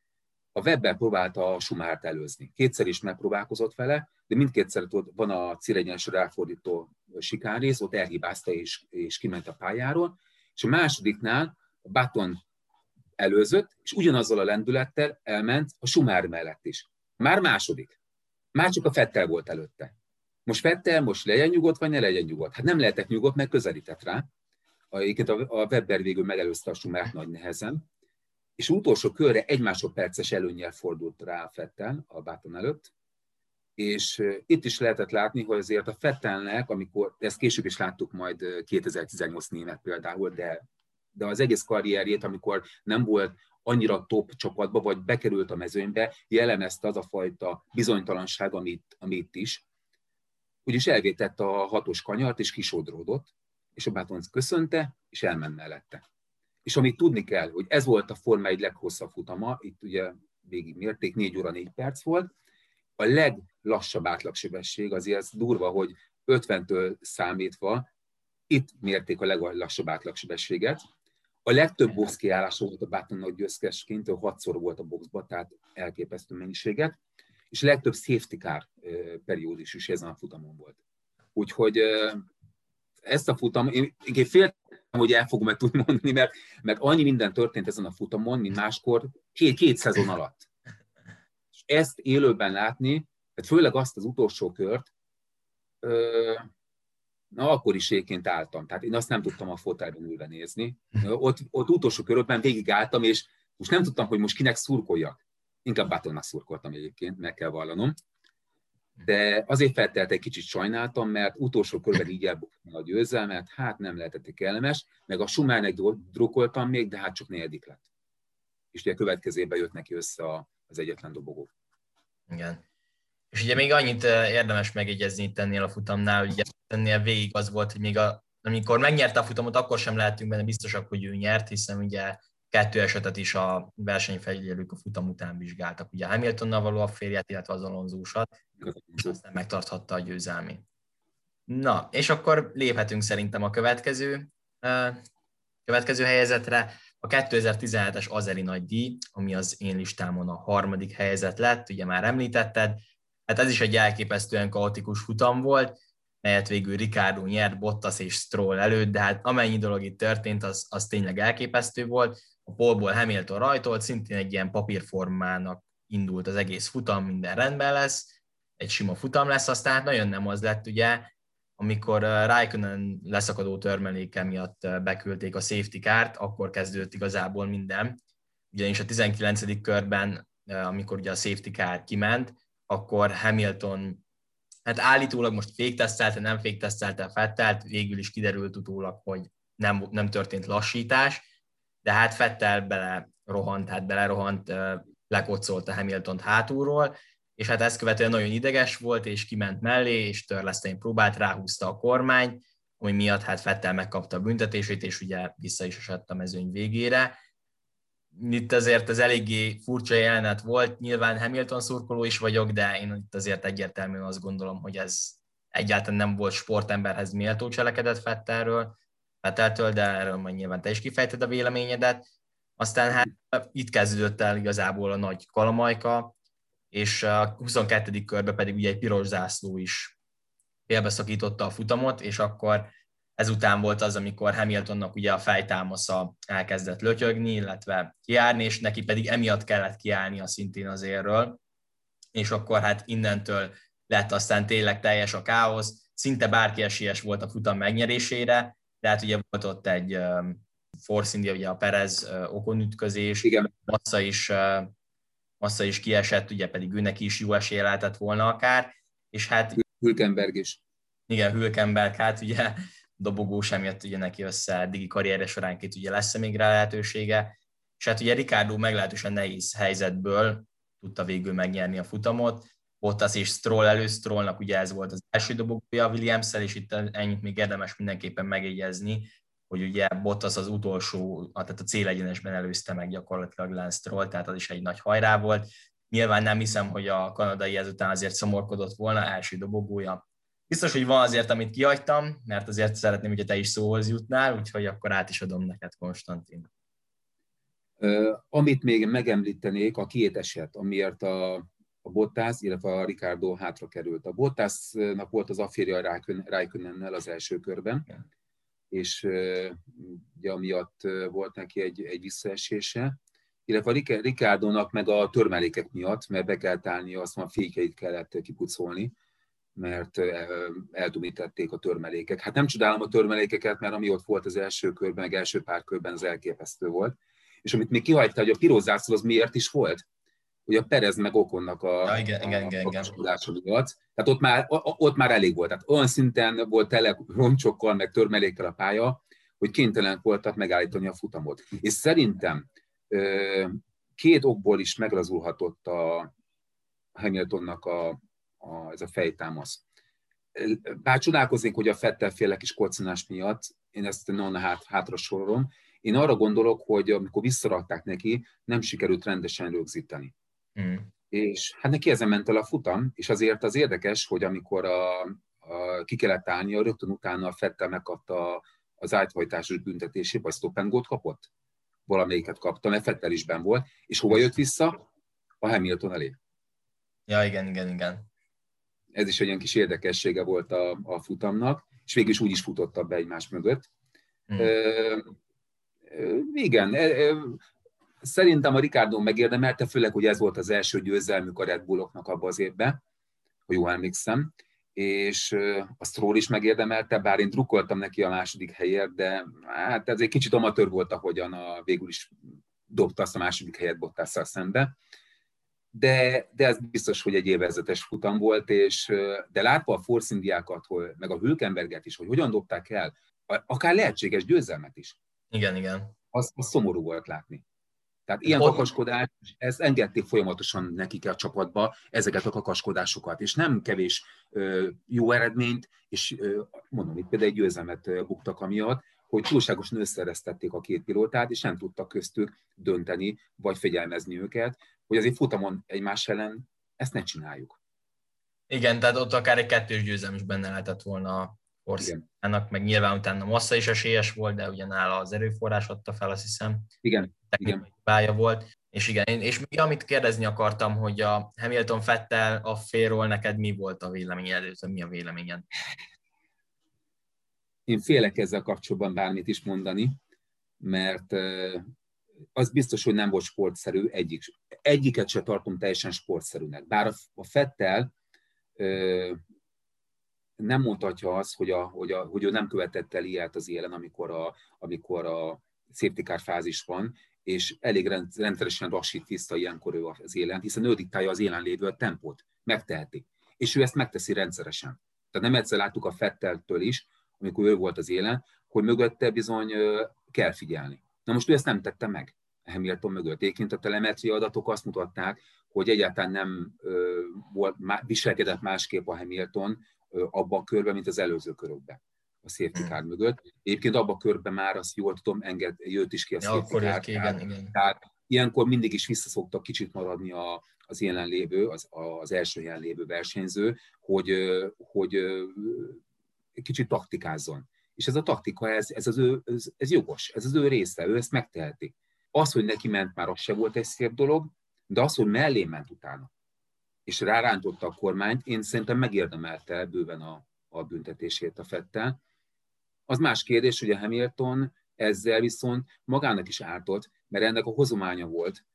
a Webber próbálta a Schumachert előzni. Kétszer is megpróbálkozott vele, de mindkétszer ott van a célegyenes ráfordító sikánrész, ott elhibázta és, és kiment a pályáról, és a másodiknál a Baton előzött, és ugyanazzal a lendülettel elment a Schumacher mellett is. Már második. Már csak a Fettel volt előtte. Most Fettel, most legyen nyugodt, vagy ne legyen nyugodt? Hát nem lehetek nyugodt, mert közelített rá. Egyébként a Webber végül megelőzte a Schumachert nagy nehezen, és utolsó körre egy másodperces előnyel fordult rá a Fettel a Báton előtt, és itt is lehetett látni, hogy azért a Fettelnek, amikor, ezt később is láttuk majd 2018 német például, de, de az egész karrierjét, amikor nem volt annyira top csapatba, vagy bekerült a mezőnybe, jellemezte az a fajta bizonytalanság, amit, amit is. Úgyis elvétett a hatos kanyart, és kisodródott, és a Báton köszönte, és elment mellette. És amit tudni kell, hogy ez volt a Forma egy leghosszabb futama, itt ugye végig mérték, 4 óra 4 perc volt, a leglassabb átlagsebesség, azért ez durva, hogy 50-től számítva itt mérték a leglassabb átlagsebességet. A legtöbb box volt a Bátonnak győzkesként, 6-szor volt a boxba, tehát elképesztő mennyiséget, és a legtöbb safety car periódus is ezen a futamon volt. Úgyhogy ezt a futam, én, én féltem, hogy el fogom tudni mondani, mert, mert annyi minden történt ezen a futamon, mint máskor, két, két szezon alatt. Ezt élőben látni, tehát főleg azt az utolsó kört, na akkor is éként álltam. Tehát én azt nem tudtam a fotelben ülve nézni. Ott, ott utolsó körökben végig álltam, és most nem tudtam, hogy most kinek szurkoljak. Inkább Batonnak szurkoltam egyébként, meg kell vallanom de azért feltelt egy kicsit sajnáltam, mert utolsó körben így elbukni a győzelmet, hát nem lehetett kellemes, meg a Schumernek drukoltam még, de hát csak negyedik lett. És ugye a következőben jött neki össze az egyetlen dobogó. Igen. És ugye még annyit érdemes megjegyezni itt ennél a futamnál, ugye ennél végig az volt, hogy még a, amikor megnyerte a futamot, akkor sem lehetünk benne biztosak, hogy ő nyert, hiszen ugye kettő esetet is a versenyfelügyelők a futam után vizsgáltak. Ugye Hamiltonnal való a férjet, illetve az Alonzósat, és aztán megtarthatta a győzelmi. Na, és akkor léphetünk szerintem a következő, következő helyezetre. A 2017-es Azeri nagy díj, ami az én listámon a harmadik helyezet lett, ugye már említetted, hát ez is egy elképesztően kaotikus futam volt, melyet végül Ricardo nyert Bottas és Stroll előtt, de hát amennyi dolog itt történt, az, az tényleg elképesztő volt. A polból Hamilton rajtolt, szintén egy ilyen papírformának indult az egész futam, minden rendben lesz, egy sima futam lesz, aztán hát nagyon nem az lett, ugye, amikor uh, Raikkonen leszakadó törmeléke miatt uh, beküldték a safety kárt, akkor kezdődött igazából minden. Ugyanis a 19. körben, uh, amikor ugye a safety car kiment, akkor Hamilton hát állítólag most féktesztelte, nem féktesztelte, fettelt, végül is kiderült utólag, hogy nem, nem történt lassítás, de hát Fettel bele rohant, hát belerohant, lekocolt a Hamilton hátulról, és hát ezt követően nagyon ideges volt, és kiment mellé, és Törlesztein próbált, ráhúzta a kormány, ami miatt hát Fettel megkapta a büntetését, és ugye vissza is esett a mezőny végére. Itt azért ez eléggé furcsa jelenet volt, nyilván Hamilton szurkoló is vagyok, de én itt azért egyértelműen azt gondolom, hogy ez egyáltalán nem volt sportemberhez méltó cselekedet Fettelről, Peteltől, de erről majd nyilván te is kifejted a véleményedet. Aztán hát itt kezdődött el igazából a nagy kalamajka, és a 22. körbe pedig ugye egy piros zászló is félbeszakította a futamot, és akkor ezután volt az, amikor Hamiltonnak ugye a fejtámasza elkezdett lötyögni, illetve kiárni, és neki pedig emiatt kellett kiállni a szintén az érről, és akkor hát innentől lett aztán tényleg teljes a káosz, szinte bárki esélyes volt a futam megnyerésére, de hát ugye volt ott egy Force India, ugye a Perez okon ütközés, Igen. Massa is, Massa is kiesett, ugye pedig őnek is jó esélye lehetett volna akár, és hát... Hülkenberg is. Igen, Hülkenberg, hát ugye dobogó sem jött ugye neki össze eddigi karrierje során két ugye lesz-e még rá lehetősége, és hát ugye Ricardo meglehetősen nehéz helyzetből tudta végül megnyerni a futamot, Bottas és Stroll elő, Strollnak ugye ez volt az első dobogója a williams és itt ennyit még érdemes mindenképpen megjegyezni, hogy ugye Bottas az utolsó, tehát a célegyenesben előzte meg gyakorlatilag Lance Stroll, tehát az is egy nagy hajrá volt. Nyilván nem hiszem, hogy a kanadai ezután azért szomorkodott volna, első dobogója. Biztos, hogy van azért, amit kihagytam, mert azért szeretném, hogy te is szóhoz jutnál, úgyhogy akkor át is adom neked, Konstantin. Amit még megemlítenék, a két eset, amiért a, a Bottas, illetve a Ricardo hátra került. A Bottasnak volt az afférja Raikkonennel az első körben, yeah. És ugye amiatt volt neki egy, egy visszaesése, illetve a Ricardo-nak meg a törmelékek miatt, mert be kellett állni, azt a fékeit kellett kipucolni, mert eldumítették a törmelékek. Hát nem csodálom a törmelékeket, mert ami ott volt az első körben, meg első pár körben, az elképesztő volt. És amit még kihagyta, hogy a piros az miért is volt? Ugye a Perez meg Okonnak a, ja, igen, a, igen, igen, igen. miatt. Tehát ott már, ott már elég volt. Tehát olyan szinten volt tele roncsokkal, meg törmelékkel a pálya, hogy kénytelenek voltak megállítani a futamot. És szerintem két okból is megrazulhatott a Hamiltonnak a, a, ez a fejtámasz. Bár csodálkoznék, hogy a Fettel féle kis koccanás miatt, én ezt non hát, hátra sororom, én arra gondolok, hogy amikor visszarakták neki, nem sikerült rendesen rögzíteni. Mm. És hát neki ezen ment el a futam, és azért az érdekes, hogy amikor a, a, ki kellett állnia, rögtön utána a Fettel megkapta az áthajtásos büntetését, vagy stop and go-t kapott valamelyiket kapta, mert Fettel is ben volt, és hova jött vissza? A Hamilton elé. Ja, igen, igen, igen. Ez is egy ilyen kis érdekessége volt a, a futamnak, és végül is úgy is futotta be egymás mögött. Hmm. Ö, igen, szerintem a Ricardo megérdemelte, főleg, hogy ez volt az első győzelmük a Red Bulloknak abban az évben, hogy jól emlékszem és a Stroll is megérdemelte, bár én drukkoltam neki a második helyért, de hát ez egy kicsit amatőr volt, ahogyan a, végül is dobta azt a második helyet Bottasszal szembe. De, de ez biztos, hogy egy élvezetes futam volt, és de látva a Force Indiákat, hogy, meg a Hülkenberget is, hogy hogyan dobták el, akár lehetséges győzelmet is. Igen, igen. Az, az szomorú volt látni. Tehát ilyen Ott... kakaskodás, ezt engedték folyamatosan nekik a csapatba, ezeket a kakaskodásokat, és nem kevés ö, jó eredményt, és ö, mondom, itt például egy győzelmet buktak amiatt, hogy túlságosan összeresztették a két pilótát, és nem tudtak köztük dönteni, vagy fegyelmezni őket, hogy azért futamon egymás ellen ezt ne csináljuk. Igen, tehát ott akár egy kettős győzelem is benne lehetett volna Országnak, meg nyilván utána Massa is esélyes volt, de ugye nála az erőforrás adta fel, azt hiszem. Igen. igen. Bája volt. És igen, és mi, amit kérdezni akartam, hogy a Hamilton Fettel a félról neked mi volt a véleményed, mi a véleményed? Én félek ezzel kapcsolatban bármit is mondani, mert az biztos, hogy nem volt sportszerű, egyik, egyiket se tartom teljesen sportszerűnek. Bár a Fettel nem mondhatja azt, hogy, a, hogy, a, hogy ő nem követett el ilyet az élen, amikor a, amikor a car fázis van, és elég rendszeresen lassít vissza ilyenkor ő az élen, hiszen ő diktálja az élen lévő a tempót, megteheti. És ő ezt megteszi rendszeresen. Tehát nem egyszer láttuk a Fetteltől is, amikor ő volt az élen, hogy mögötte bizony kell figyelni. Na most ő ezt nem tette meg. Hamilton mögött. Egyébként a telemetria adatok azt mutatták, hogy egyáltalán nem ö, volt, má, viselkedett másképp a Hamilton abban a körben, mint az előző körökben a safety car hmm. mögött. Egyébként abban a körben már azt jól tudom, enged, jött is ki a ja, safety car. Ki, igen, igen. Tehát ilyenkor mindig is vissza szoktak kicsit maradni a, az jelenlévő, az, az első jelenlévő versenyző, hogy, hogy kicsit taktikázzon. És ez a taktika, ez, ez, az ő, ez, ez jogos, ez az ő része, ő ezt megteheti. Az, hogy neki ment, már az se volt egy szép dolog, de az, hogy mellé ment utána, és rárántotta a kormányt, én szerintem megérdemelte bőven a, a büntetését a Fettel. Az más kérdés, hogy a Hamilton ezzel viszont magának is ártott, mert ennek a hozománya volt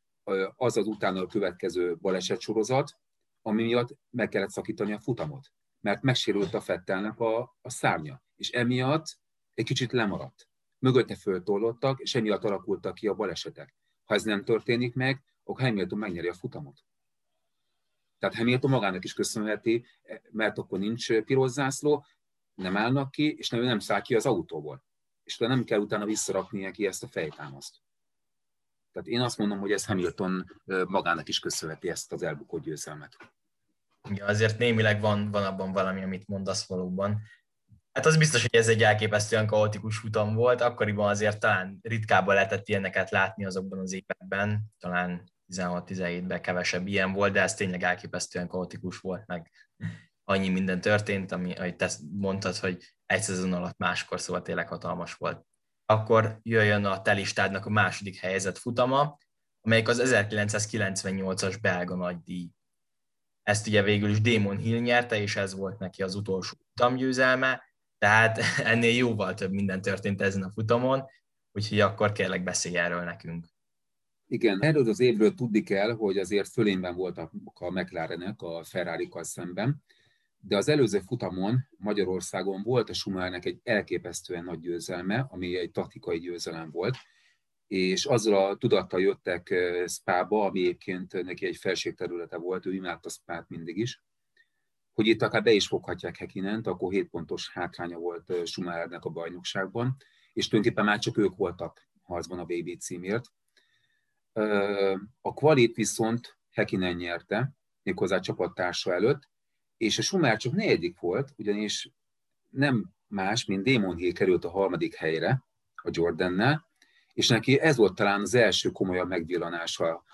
az az utána a következő baleset sorozat, ami miatt meg kellett szakítani a futamot, mert megsérült a Fettelnek a, a szárnya, és emiatt egy kicsit lemaradt. Mögötte föltollottak, és emiatt alakultak ki a balesetek. Ha ez nem történik meg, akkor Hamilton megnyeri a futamot. Tehát Hamilton magának is köszönheti, mert akkor nincs piros zászló, nem állnak ki, és nem, nem száll ki az autóból. És nem kell utána visszarakni neki ezt a fejtámaszt. Tehát én azt mondom, hogy ez Hamilton magának is köszönheti ezt az elbukott győzelmet. Ja, azért némileg van, van abban valami, amit mondasz valóban. Hát az biztos, hogy ez egy elképesztően kaotikus futam volt, akkoriban azért talán ritkábban lehetett ilyeneket látni azokban az években, talán 16-17-ben kevesebb ilyen volt, de ez tényleg elképesztően kaotikus volt, meg annyi minden történt, ami, ahogy te mondtad, hogy egy szezon alatt máskor, szóval tényleg hatalmas volt. Akkor jöjjön a telistádnak a második helyzet futama, amelyik az 1998-as belga nagydíj. Ezt ugye végül is Damon Hill nyerte, és ez volt neki az utolsó futamgyőzelme, tehát ennél jóval több minden történt ezen a futamon, úgyhogy akkor kérlek beszélj erről nekünk. Igen, erről az évről tudni kell, hogy azért fölényben voltak a McLarenek a ferrari szemben, de az előző futamon Magyarországon volt a Schumachernek egy elképesztően nagy győzelme, ami egy taktikai győzelem volt, és azzal a tudattal jöttek Spába, ami egyébként neki egy felségterülete volt, ő imádta Spát mindig is, hogy itt akár be is foghatják Hekinent, akkor 7 pontos hátránya volt Schumachernek a bajnokságban, és tulajdonképpen már csak ők voltak harcban a BB címért. A kvalit viszont Hekinen nyerte, méghozzá csapattársa előtt, és a Schumacher csak negyedik volt, ugyanis nem más, mint Damon Hill került a harmadik helyre a Jordannel, és neki ez volt talán az első komolyabb megvillanása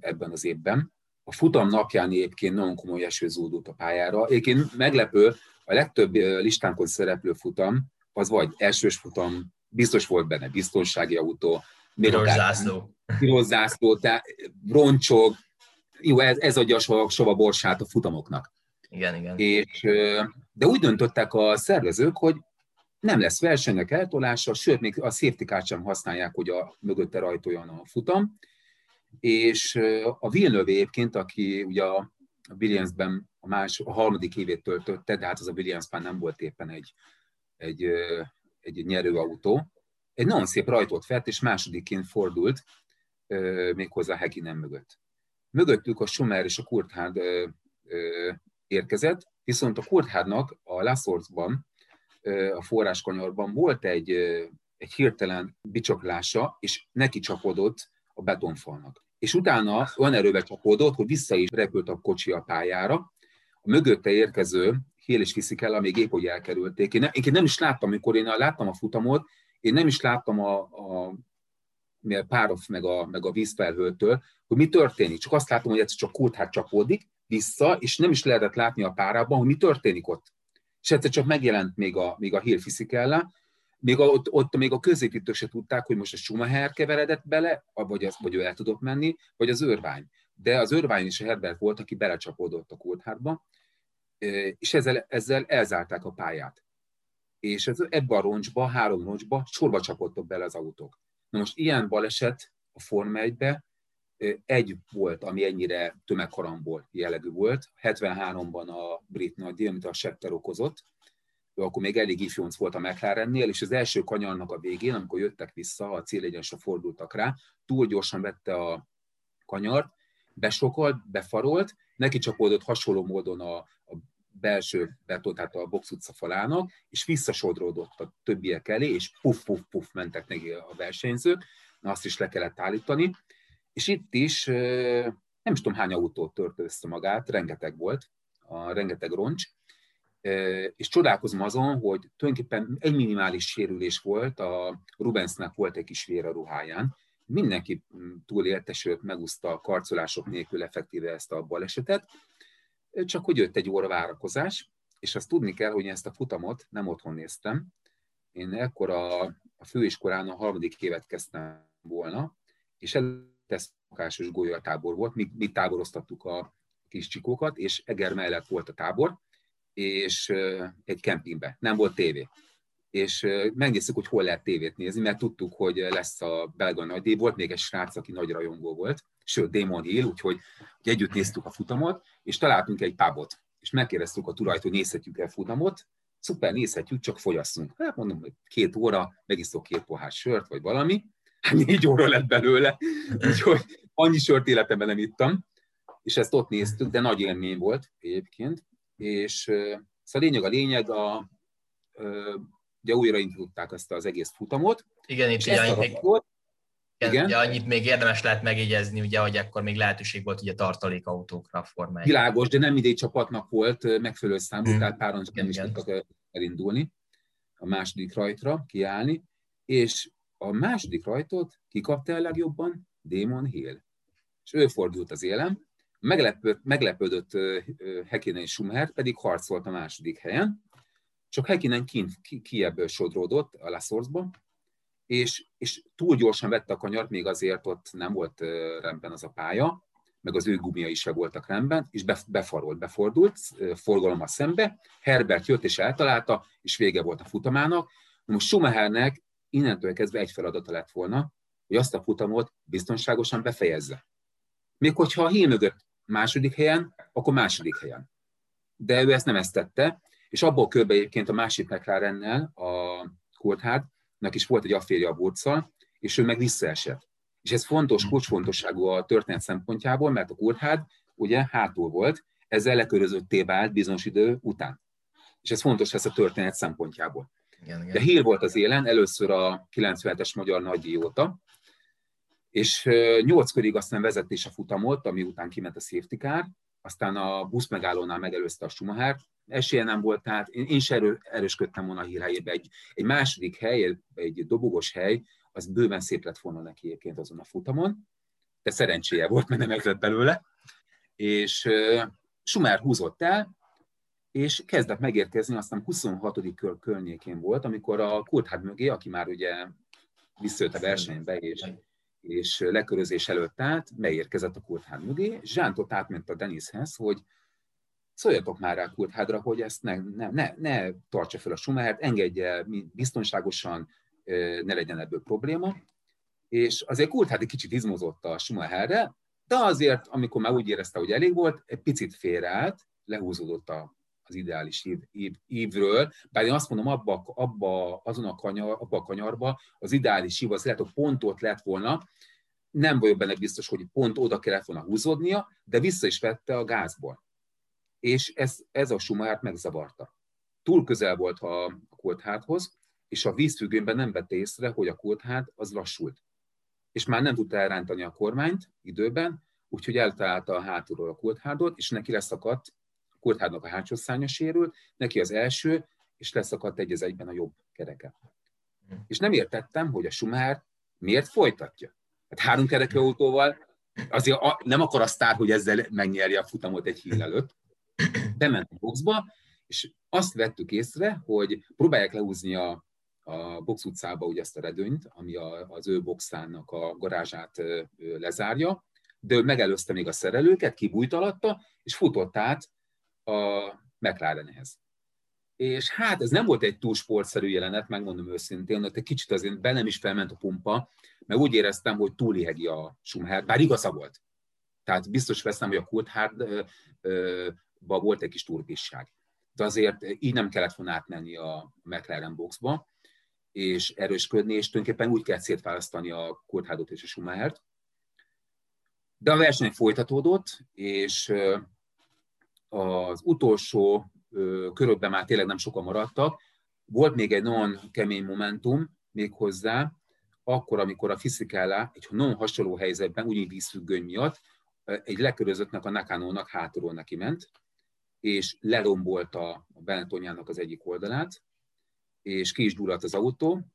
ebben az évben. A futam napján egyébként nagyon komoly eső zúdult a pályára. Egyébként meglepő, a legtöbb listánkon szereplő futam, az vagy elsős futam, biztos volt benne biztonsági autó, Piros. Piros zászló, tehát roncsog, jó, ez, ez adja a sova borsát a futamoknak. Igen, igen. És, de úgy döntöttek a szervezők, hogy nem lesz versenynek eltolása, sőt, még a safety sem használják, hogy a mögötte rajtoljon a futam. És a Villeneuve egyébként, aki ugye a Williamsben a, más, a harmadik évét töltötte, de hát az a Williamsben nem volt éppen egy, egy, egy nyerőautó, egy nagyon szép rajtot felt, és másodikként fordult, méghozzá Hekinen mögött. Mögöttük a Schumer és a Kurthard érkezett, viszont a Kurthardnak a Lassorcban a forráskanyarban volt egy, egy hirtelen bicsaklása, és neki csapodott a betonfalnak. És utána olyan erővel csapódott, hogy vissza is repült a kocsi a pályára. A mögötte érkező Hill és Fiszikella még épp, hogy elkerülték. Én, ne, én nem is láttam, amikor én láttam a futamot, én nem is láttam a, a Párof meg a, meg a vízfelhőtől, hogy mi történik. Csak azt látom, hogy ez csak kurthát csapódik vissza, és nem is lehetett látni a párában, hogy mi történik ott és egyszer csak megjelent még a, még a Hill Fisichella, még a, ott, ott még a középítők se tudták, hogy most a Schumacher keveredett bele, vagy, az, vagy ő el tudott menni, vagy az őrvány. De az őrvány is a Herbert volt, aki belecsapódott a Coulthardba, és ezzel, ezzel elzárták a pályát. És ez, ebbe a roncsba, három roncsba sorba csapottak bele az autók. Na most ilyen baleset a Forma 1-be egy volt, ami ennyire tömegkarambol jellegű volt. 73-ban a brit nagydíj, amit a Schechter okozott, ő akkor még elég ifjonc volt a McLarennél, és az első kanyarnak a végén, amikor jöttek vissza, a célegyenesre fordultak rá, túl gyorsan vette a kanyart, besokolt, befarolt, neki csapódott hasonló módon a belső beton, tehát a box utca falának, és visszasodródott a többiek elé, és puff, puff, puff mentek neki a versenyzők, na azt is le kellett állítani, és itt is nem is tudom hány autót tört össze magát, rengeteg volt, a rengeteg roncs, és csodálkozom azon, hogy tulajdonképpen egy minimális sérülés volt, a Rubensnek volt egy kis vér a ruháján, mindenki túlélte, sőt megúszta a karcolások nélkül effektíve ezt a balesetet, csak hogy jött egy óra várakozás, és azt tudni kell, hogy ezt a futamot nem otthon néztem. Én ekkor a, a főiskolán a harmadik évet kezdtem volna, és el szokásos golyatábor volt, mi, mi táboroztattuk a kis csikókat, és Eger mellett volt a tábor, és egy kempingbe, nem volt tévé. És megnéztük, hogy hol lehet tévét nézni, mert tudtuk, hogy lesz a belga nagydíj, volt még egy srác, aki nagy rajongó volt, sőt, Damon Hill, úgyhogy hogy együtt néztük a futamot, és találtunk egy pubot, és megkérdeztük a tulajt, hogy nézhetjük-e futamot, szuper, nézhetjük, csak fogyasszunk. Hát mondom, hogy két óra, megisztok két pohár sört, vagy valami, négy óra lett belőle, úgyhogy annyi sört életemben nem ittam, és ezt ott néztük, de nagy élmény volt egyébként, és szóval a lényeg a lényeg, a, ugye újraindították ezt az egész futamot. Igen, itt ilyen, Igen. Ugye annyit még érdemes lehet megjegyezni, ugye, hogy akkor még lehetőség volt ugye tartalékautókra a formája. Világos, de nem mindegy csapatnak volt megfelelő számú, hmm. tehát páran nem is tudtak elindulni a második rajtra, kiállni, és a második rajtot kikapta el legjobban? Damon Hill. És ő fordult az élem, meglepődött, meglepődött Hekinen és Schumer, pedig harcolt a második helyen, csak Hekinen kint, ki, ki ebből sodródott a Lassorsba, és, és túl gyorsan vette a kanyart, még azért ott nem volt rendben az a pálya, meg az ő gumiai se voltak rendben, és befarolt, befordult, forgalommal szembe, Herbert jött és eltalálta, és vége volt a futamának. Most Schumachernek innentől kezdve egy feladata lett volna, hogy azt a futamot biztonságosan befejezze. Még hogyha a híl mögött második helyen, akkor második helyen. De ő ezt nem ezt tette, és abból körbe egyébként a másik McLarennel, a Coulthardnak is volt egy afférja a Burccal, és ő meg visszaesett. És ez fontos, hmm. kulcsfontosságú a történet szempontjából, mert a Coulthard ugye hátul volt, ezzel lekörözötté vált bizonyos idő után. És ez fontos lesz a történet szempontjából. Igen, igen. De hír volt az élen, először a 97-es magyar nagydíj óta, és nyolc körig aztán vezett is a futamot, ami után kiment a safety car, aztán a busz megállónál megelőzte a Schumacher, esélye nem volt, tehát én, én is erő, erősködtem volna a hírhelyébe. Egy, egy második hely, egy dobogos hely, az bőven szép lett volna neki egyébként azon a futamon, de szerencséje volt, mert nem lett belőle. És Schumacher húzott el, és kezdett megérkezni, aztán 26. kör környékén volt, amikor a Coulthard mögé, aki már ugye visszajött a versenybe, és, és lekörözés előtt állt, beérkezett a Coulthard mögé, Zsántot átment a Denishez, hogy szóljatok már rá Coulthardra, hogy ezt ne, ne, ne, ne tartsa fel a Schumachert, engedje biztonságosan, ne legyen ebből probléma. És azért Coulthard egy kicsit izmozott a Schumacherre, de azért, amikor már úgy érezte, hogy elég volt, egy picit félreállt, lehúzódott a az ideális ív, ív, ívről, bár én azt mondom, abba, abba, azon a kanyar, abba a kanyarba az ideális ív az lehet, hogy pont ott lett volna, nem vagyok benne biztos, hogy pont oda kellett volna húzódnia, de vissza is vette a gázból. És ez, ez a Schumachert megzavarta. Túl közel volt a Coulthardhoz, és a vízfüggőnben nem vette észre, hogy a Coulthard az lassult. És már nem tudta elrántani a kormányt időben, úgyhogy eltalálta a hátulról a Coulthardot, és neki leszakadt Kurthádnak a hátsó szánya sérült, neki az első, és leszakadt egy egyben a jobb kereke. És nem értettem, hogy a Schumacher miért folytatja. Hát három kereke autóval azért nem akar a sztár, hogy ezzel megnyerje a futamot egy híl előtt. Bement a boxba, és azt vettük észre, hogy próbálják lehúzni a, a box utcába ugye ezt a redőnyt, ami a, az ő boxának a garázsát lezárja, de ő megelőzte még a szerelőket, kibújt alatta, és futott át a McLarenhez. És hát ez nem volt egy túl sportszerű jelenet, megmondom őszintén, hogy egy kicsit azért bennem is felment a pumpa, mert úgy éreztem, hogy túlihegi a Schumacher, bár igaza volt. Tehát biztos veszem, hogy a Coulthardba volt egy kis turbisság. De azért így nem kellett volna átmenni a McLaren boxba, és erősködni, és tulajdonképpen úgy kell szétválasztani a Coulthardot és a Schumachert. De a verseny folytatódott, és az utolsó körökben már tényleg nem sokan maradtak. Volt még egy nagyon kemény momentum még hozzá, akkor, amikor a Fisikála egy nagyon hasonló helyzetben, úgy vízfüggöny miatt, egy lekörözöttnek a Nakano-nak hátulról neki ment, és lerombolta a Benetonyának az egyik oldalát, és ki is gyulladt az autó,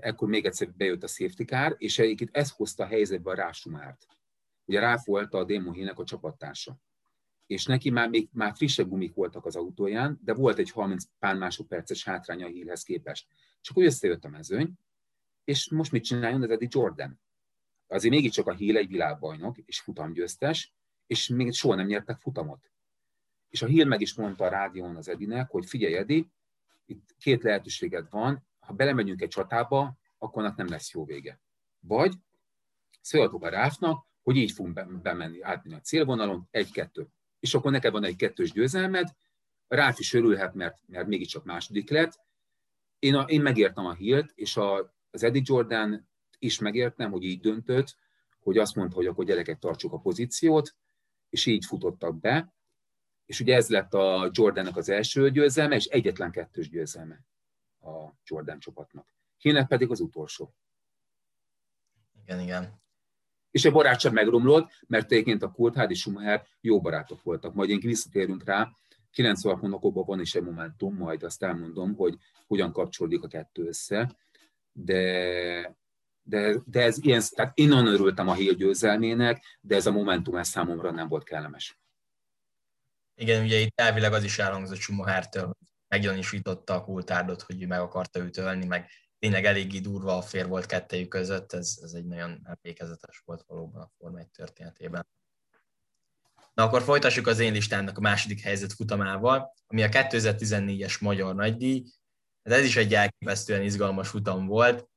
ekkor még egyszer bejött a safety car, és egyébként ez hozta a helyzetbe a Rásumárt. Ugye Ráf volt a Démohének a csapattársa és neki már, még, már frissebb gumik voltak az autóján, de volt egy 30 pár másodperces hátránya a hírhez képest. Csak úgy összejött a mezőny, és most mit csináljon az Eddie Jordan? Azért mégiscsak a híl egy világbajnok és futamgyőztes, és még soha nem nyertek futamot. És a híl meg is mondta a rádión az Edinek, hogy figyelj Edi, itt két lehetőséged van, ha belemegyünk egy csatába, akkor annak nem lesz jó vége. Vagy szóljatok a Ráfnak, hogy így fogunk bemenni, átmenni a célvonalon, egy-kettő és akkor neked van egy kettős győzelmed, Ráf is örülhet, mert, mert mégiscsak második lett. Én, a, én megértem a hírt, és a, az Eddie Jordan is megértem, hogy így döntött, hogy azt mondta, hogy akkor gyerekek tartsuk a pozíciót, és így futottak be. És ugye ez lett a Jordannek az első győzelme, és egyetlen kettős győzelme a Jordan csapatnak. Hinek pedig az utolsó. Igen, igen. És a barátság megromlott, mert egyébként a Coulthard és Schumacher jó barátok voltak. Majd én visszatérünk rá, 96 hónapokban van is egy momentum, majd azt elmondom, hogy hogyan kapcsolódik a kettő össze, de, de, de ez ilyen, tehát én nagyon örültem a Hill győzelmének, de ez a momentum ez számomra nem volt kellemes. Igen, ugye itt elvileg az is elhangzott Schumachertől, hogy meggyanúsította a kultárdot, hogy meg akarta őt ölni, meg tényleg eléggé durva a fér volt kettejük között, ez, ez egy nagyon emlékezetes volt valóban a Forma 1 történetében. Na akkor folytassuk az én listámnak a második helyzet futamával, ami a 2014-es Magyar Nagydíj. Hát ez is egy elképesztően izgalmas futam volt.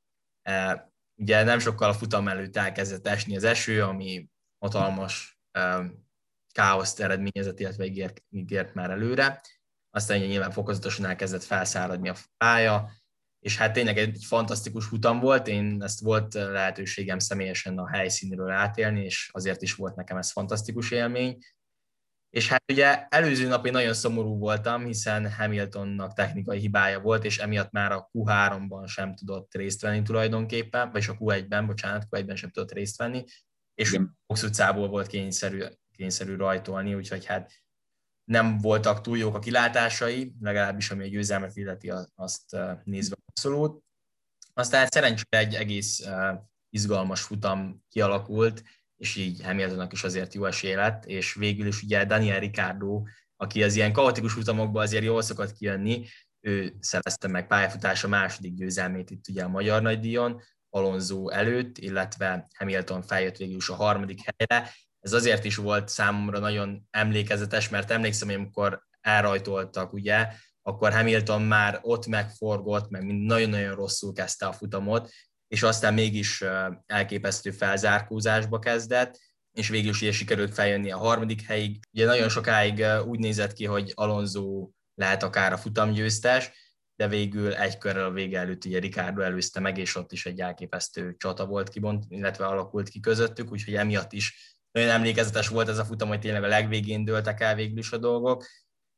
E, ugye nem sokkal a futam előtt elkezdett esni az eső, ami hatalmas e, káoszt eredményezett, illetve ígért, ígért már előre. Aztán nyilván fokozatosan elkezdett felszáradni a pálya, és hát tényleg egy fantasztikus futam volt, én ezt volt lehetőségem személyesen a helyszínről átélni, és azért is volt nekem ez fantasztikus élmény. És hát ugye előző nap én nagyon szomorú voltam, hiszen Hamiltonnak technikai hibája volt, és emiatt már a Q3-ban sem tudott részt venni tulajdonképpen, vagyis a Q1-ben, bocsánat, Q1-ben sem tudott részt venni, és Box utcából volt kényszerű, kényszerű rajtolni, úgyhogy hát nem voltak túl jók a kilátásai, legalábbis ami a győzelmet illeti, azt nézve abszolút. Aztán szerencsére egy egész izgalmas futam kialakult, és így Hamiltonnak is azért jó esély lett, és végül is ugye Daniel Ricardo, aki az ilyen kaotikus futamokban azért jól szokott kijönni, ő szerezte meg pályafutása második győzelmét itt ugye a Magyar Nagydíjon, Alonso előtt, illetve Hamilton feljött végül is a harmadik helyre, ez azért is volt számomra nagyon emlékezetes, mert emlékszem, hogy amikor elrajtoltak, ugye, akkor Hamilton már ott megforgott, meg nagyon-nagyon rosszul kezdte a futamot, és aztán mégis elképesztő felzárkózásba kezdett, és végül is ugye sikerült feljönni a harmadik helyig. Ugye nagyon sokáig úgy nézett ki, hogy Alonso lehet akár a futamgyőztes, de végül egy körrel a vége előtt ugye Ricardo előzte meg, és ott is egy elképesztő csata volt kibont, illetve alakult ki közöttük, úgyhogy emiatt is nagyon emlékezetes volt ez a futam, hogy tényleg a legvégén dőltek el végül is a dolgok.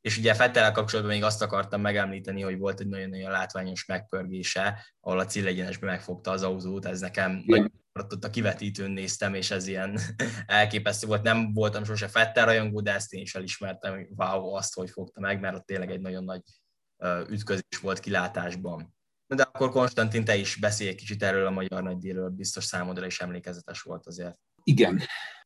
És ugye Fettel kapcsolatban még azt akartam megemlíteni, hogy volt egy nagyon-nagyon látványos megpörgése, ahol a cillegyenesbe megfogta az autót, ez nekem nagyon ott a kivetítőn néztem, és ez ilyen elképesztő volt. Nem voltam sose Fettel rajongó, de ezt én is elismertem, hogy wow, azt, hogy fogta meg, mert ott tényleg egy nagyon nagy ütközés volt kilátásban. De akkor Konstantin, te is beszélj egy kicsit erről a magyar nagydíjról, biztos számodra is emlékezetes volt azért. Igen,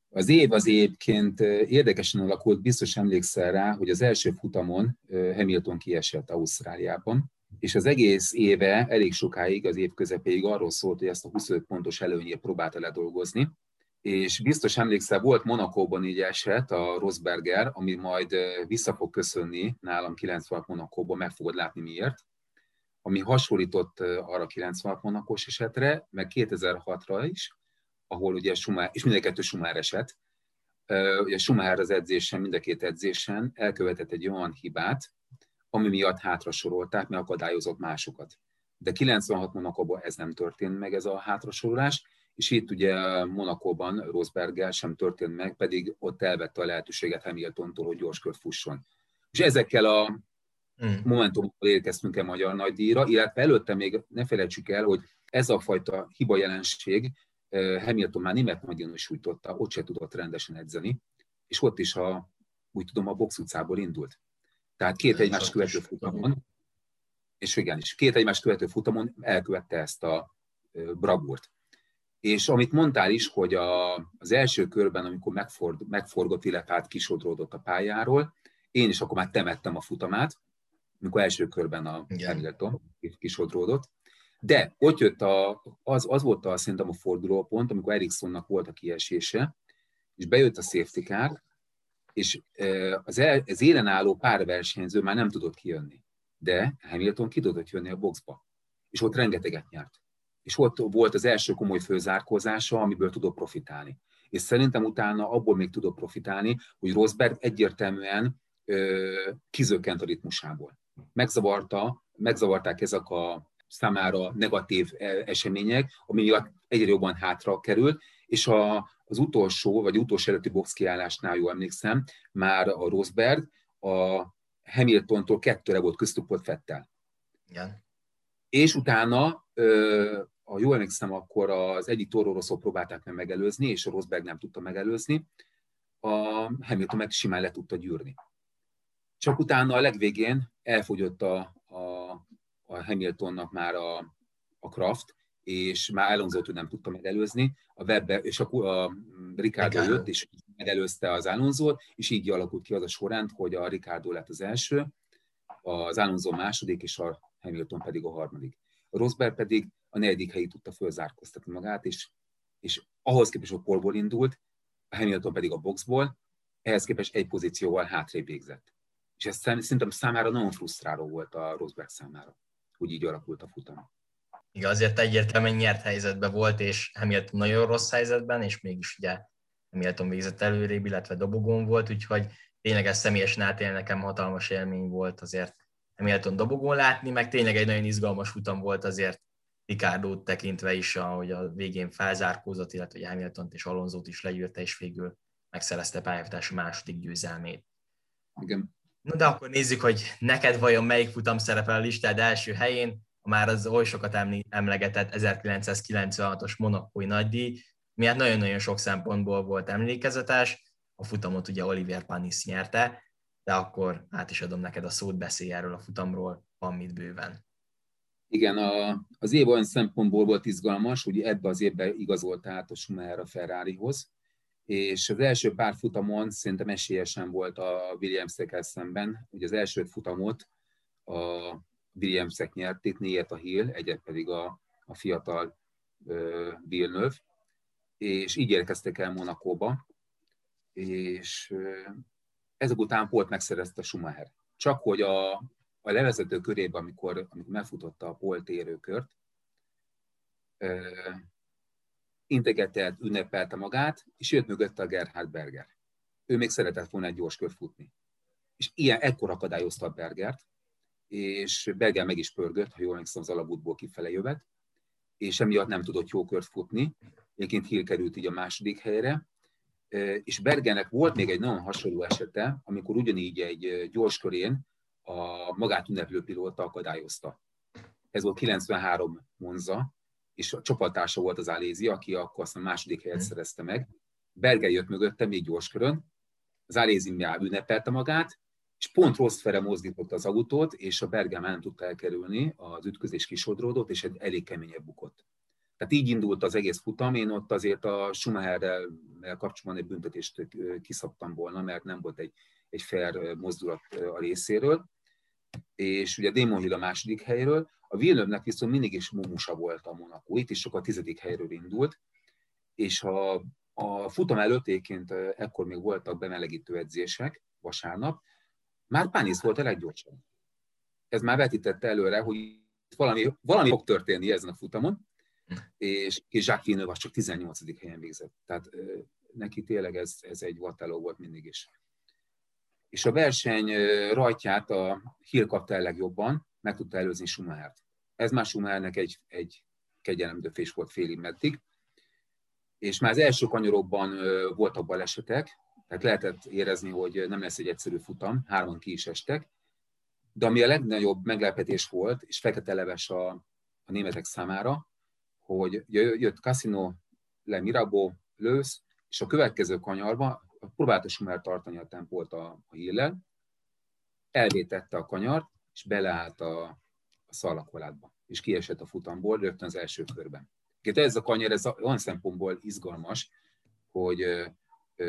az év az évként érdekesen alakult, biztos emlékszel rá, hogy az első futamon Hamilton kiesett Ausztráliában, és az egész éve elég sokáig, az év közepéig arról szólt, hogy ezt a 25 pontos előnyét próbálta ledolgozni, és biztos emlékszel, volt Monakóban így eset a Rosberger, ami majd vissza fog köszönni nálam 96 Monakóban, meg fogod látni miért, ami hasonlított arra 96 Monakós esetre, meg 2006-ra is, ahol ugye Schumacher, és mind a kettő Schumacher eset, ugye Schumacher az edzésen, mind a két edzésen elkövetett egy olyan hibát, ami miatt hátra sorolták, mert akadályozott másokat. De 96 Monakóban ez nem történt meg, ez a hátrasorolás, és itt ugye Monakóban Rosberggel sem történt meg, pedig ott elvette a lehetőséget Hamiltontól, hogy gyors kört fusson. És ezekkel a hmm. momentumokkal érkeztünk el Magyar Nagydíjra, illetve előtte még ne felejtsük el, hogy ez a fajta hiba jelenség Hamilton már német nagyon is sújtotta, ott se tudott rendesen edzeni, és ott is a, úgy tudom, a box utcából indult. Tehát két egymás követő futamon, és igen, is két egymás követő futamon elkövette ezt a bravúrt. És amit mondtál is, hogy a, az első körben, amikor megford, megforgott, illetve hát kisodródott a pályáról, én is akkor már temettem a futamát, amikor első körben a Hamilton kisodródott, de ott jött a, az, az volt a, szerintem a fordulópont, amikor Ericssonnak volt a kiesése, és bejött a safety car, és az, el, az élen álló pár versenyző már nem tudott kijönni. De Hamilton ki tudott jönni a boxba. És ott rengeteget nyert. És ott volt az első komoly főzárkózása, amiből tudott profitálni. És szerintem utána abból még tudott profitálni, hogy Rosberg egyértelműen ö, kizökkent a ritmusából. Megzavarta, megzavarták ezek a számára negatív e, események, ami miatt egyre jobban hátra került, és a, az utolsó, vagy utolsó előtti box kiállásnál, jól emlékszem, már a Rosberg a Hamiltontól kettőre volt köztük volt Fettel. Igen. És utána ha jól emlékszem, akkor az egyik Toro Rosso próbálták meg megelőzni, és a Rosberg nem tudta megelőzni, a Hamilton meg simán le tudta gyűrni. Csak utána a legvégén elfogyott a, a, a Hamiltonnak már a, a Kraft, és már alonso nem tudta megelőzni, a Webbe, és a, a Ricardo jött, és megelőzte az alonso és így alakult ki az a sorrend, hogy a Ricardo lett az első, az Alonso második, és a Hamilton pedig a harmadik. A Rosberg pedig a negyedik helyi tudta fölzárkoztatni magát, és, és ahhoz képest, hogy polból indult, a Hamilton pedig a boxból, ehhez képest egy pozícióval hátrébb végzett. És ez szerintem számára nagyon frusztráló volt a Rosberg számára, hogy így alakult a futam. Igen, azért egyértelműen nyert helyzetben volt, és Hamilton nagyon rossz helyzetben, és mégis ugye Hamilton végzett előrébb, illetve dobogón volt, úgyhogy tényleg ez személyesen átélni nekem hatalmas élmény volt azért Hamilton dobogón látni, meg tényleg egy nagyon izgalmas futam volt azért ricardo tekintve is, ahogy a végén felzárkózott, illetve hogy Hamilton és Alonzót is legyűrte, és végül megszerezte pályafutás második győzelmét. Igen. No, de akkor nézzük, hogy neked vajon melyik futam szerepel a listád első helyén, a már az oly sokat emlegetett 1996-os monokói nagydíj, miatt nagyon-nagyon sok szempontból volt emlékezetes, a futamot ugye Oliver Panis nyerte, de akkor át is adom neked a szót, beszélj erről a futamról, van mit bőven. Igen, a, az év olyan szempontból volt izgalmas, hogy ebbe az évben igazolt át a Schumacher a Ferrarihoz, és az első pár futamon szerintem esélyesen volt a Williams-ekkel szemben. Ugye az első futamot a Williams-ek nyerték, négyet a Hill, egyet pedig a, a fiatal Villeneuve, és így érkeztek el Monakóba, és ezek után Polt megszerezte Schumacher. Csak hogy a, a levezető körében, amikor, amikor megfutotta a Polt érőkört, integetett, ünnepelte magát, és jött mögötte a Gerhard Berger. Ő még szeretett volna egy gyors kört futni. És ilyen ekkor akadályozta a Bergert, és Berger meg is pörgött, ha jól emlékszem, az alagútból kifele jövet, és emiatt nem tudott jó kört futni. Egyébként Hill került így a második helyre, és Bergernek volt még egy nagyon hasonló esete, amikor ugyanígy egy gyors körén a magát ünneplő pilóta akadályozta. Ez volt 93 Monza, és a csapattársa volt az Alézi, aki akkor azt a második helyet mhm. szerezte meg. Berger jött mögötte még gyors körön, az Alézi már ünnepelte magát, és pont rossz fele mozdította az autót, és a Berger már nem tudta elkerülni, az ütközés kisodródott, és egy elég keményebb bukott. Tehát így indult az egész futam, én ott azért a Schumacherrel kapcsolatban egy büntetést kiszabtam volna, mert nem volt egy, egy fair mozdulat a részéről. És ugye Damon Hill a második helyről, a Villeneuve-nek viszont mindig is mumusa volt a Monaco, itt is csak a tizedik helyről indult, és a, a futam előtt egyébként ekkor még voltak bemelegítő edzések vasárnap, már Pánisz volt a leggyorsabb. Ez már vetítette előre, hogy valami, valami fog történni ezen a futamon, és, és Jacques Villeneuve csak 18. helyen végzett. Tehát neki tényleg ez, ez egy vatteló volt mindig is. És a verseny rajtját a Hill kapta el legjobban, meg tudta előzni Schumachert. Ez már Schumachernek egy, egy kegyelemdöfés volt félig meddig. És már az első kanyarokban voltak balesetek, tehát lehetett érezni, hogy nem lesz egy egyszerű futam, hárman ki is estek, de ami a legnagyobb meglepetés volt, és fekete leves a, a németek számára, hogy jött Casino, le Mirabeau, Lősz, és a következő kanyarban próbálta Schumer tartani a tempót a, a híllel, elvétette a kanyart, és beleállt a, a szalakolátba, és kiesett a futamból rögtön az első körben. Két ez a kanyar, ez olyan szempontból izgalmas, hogy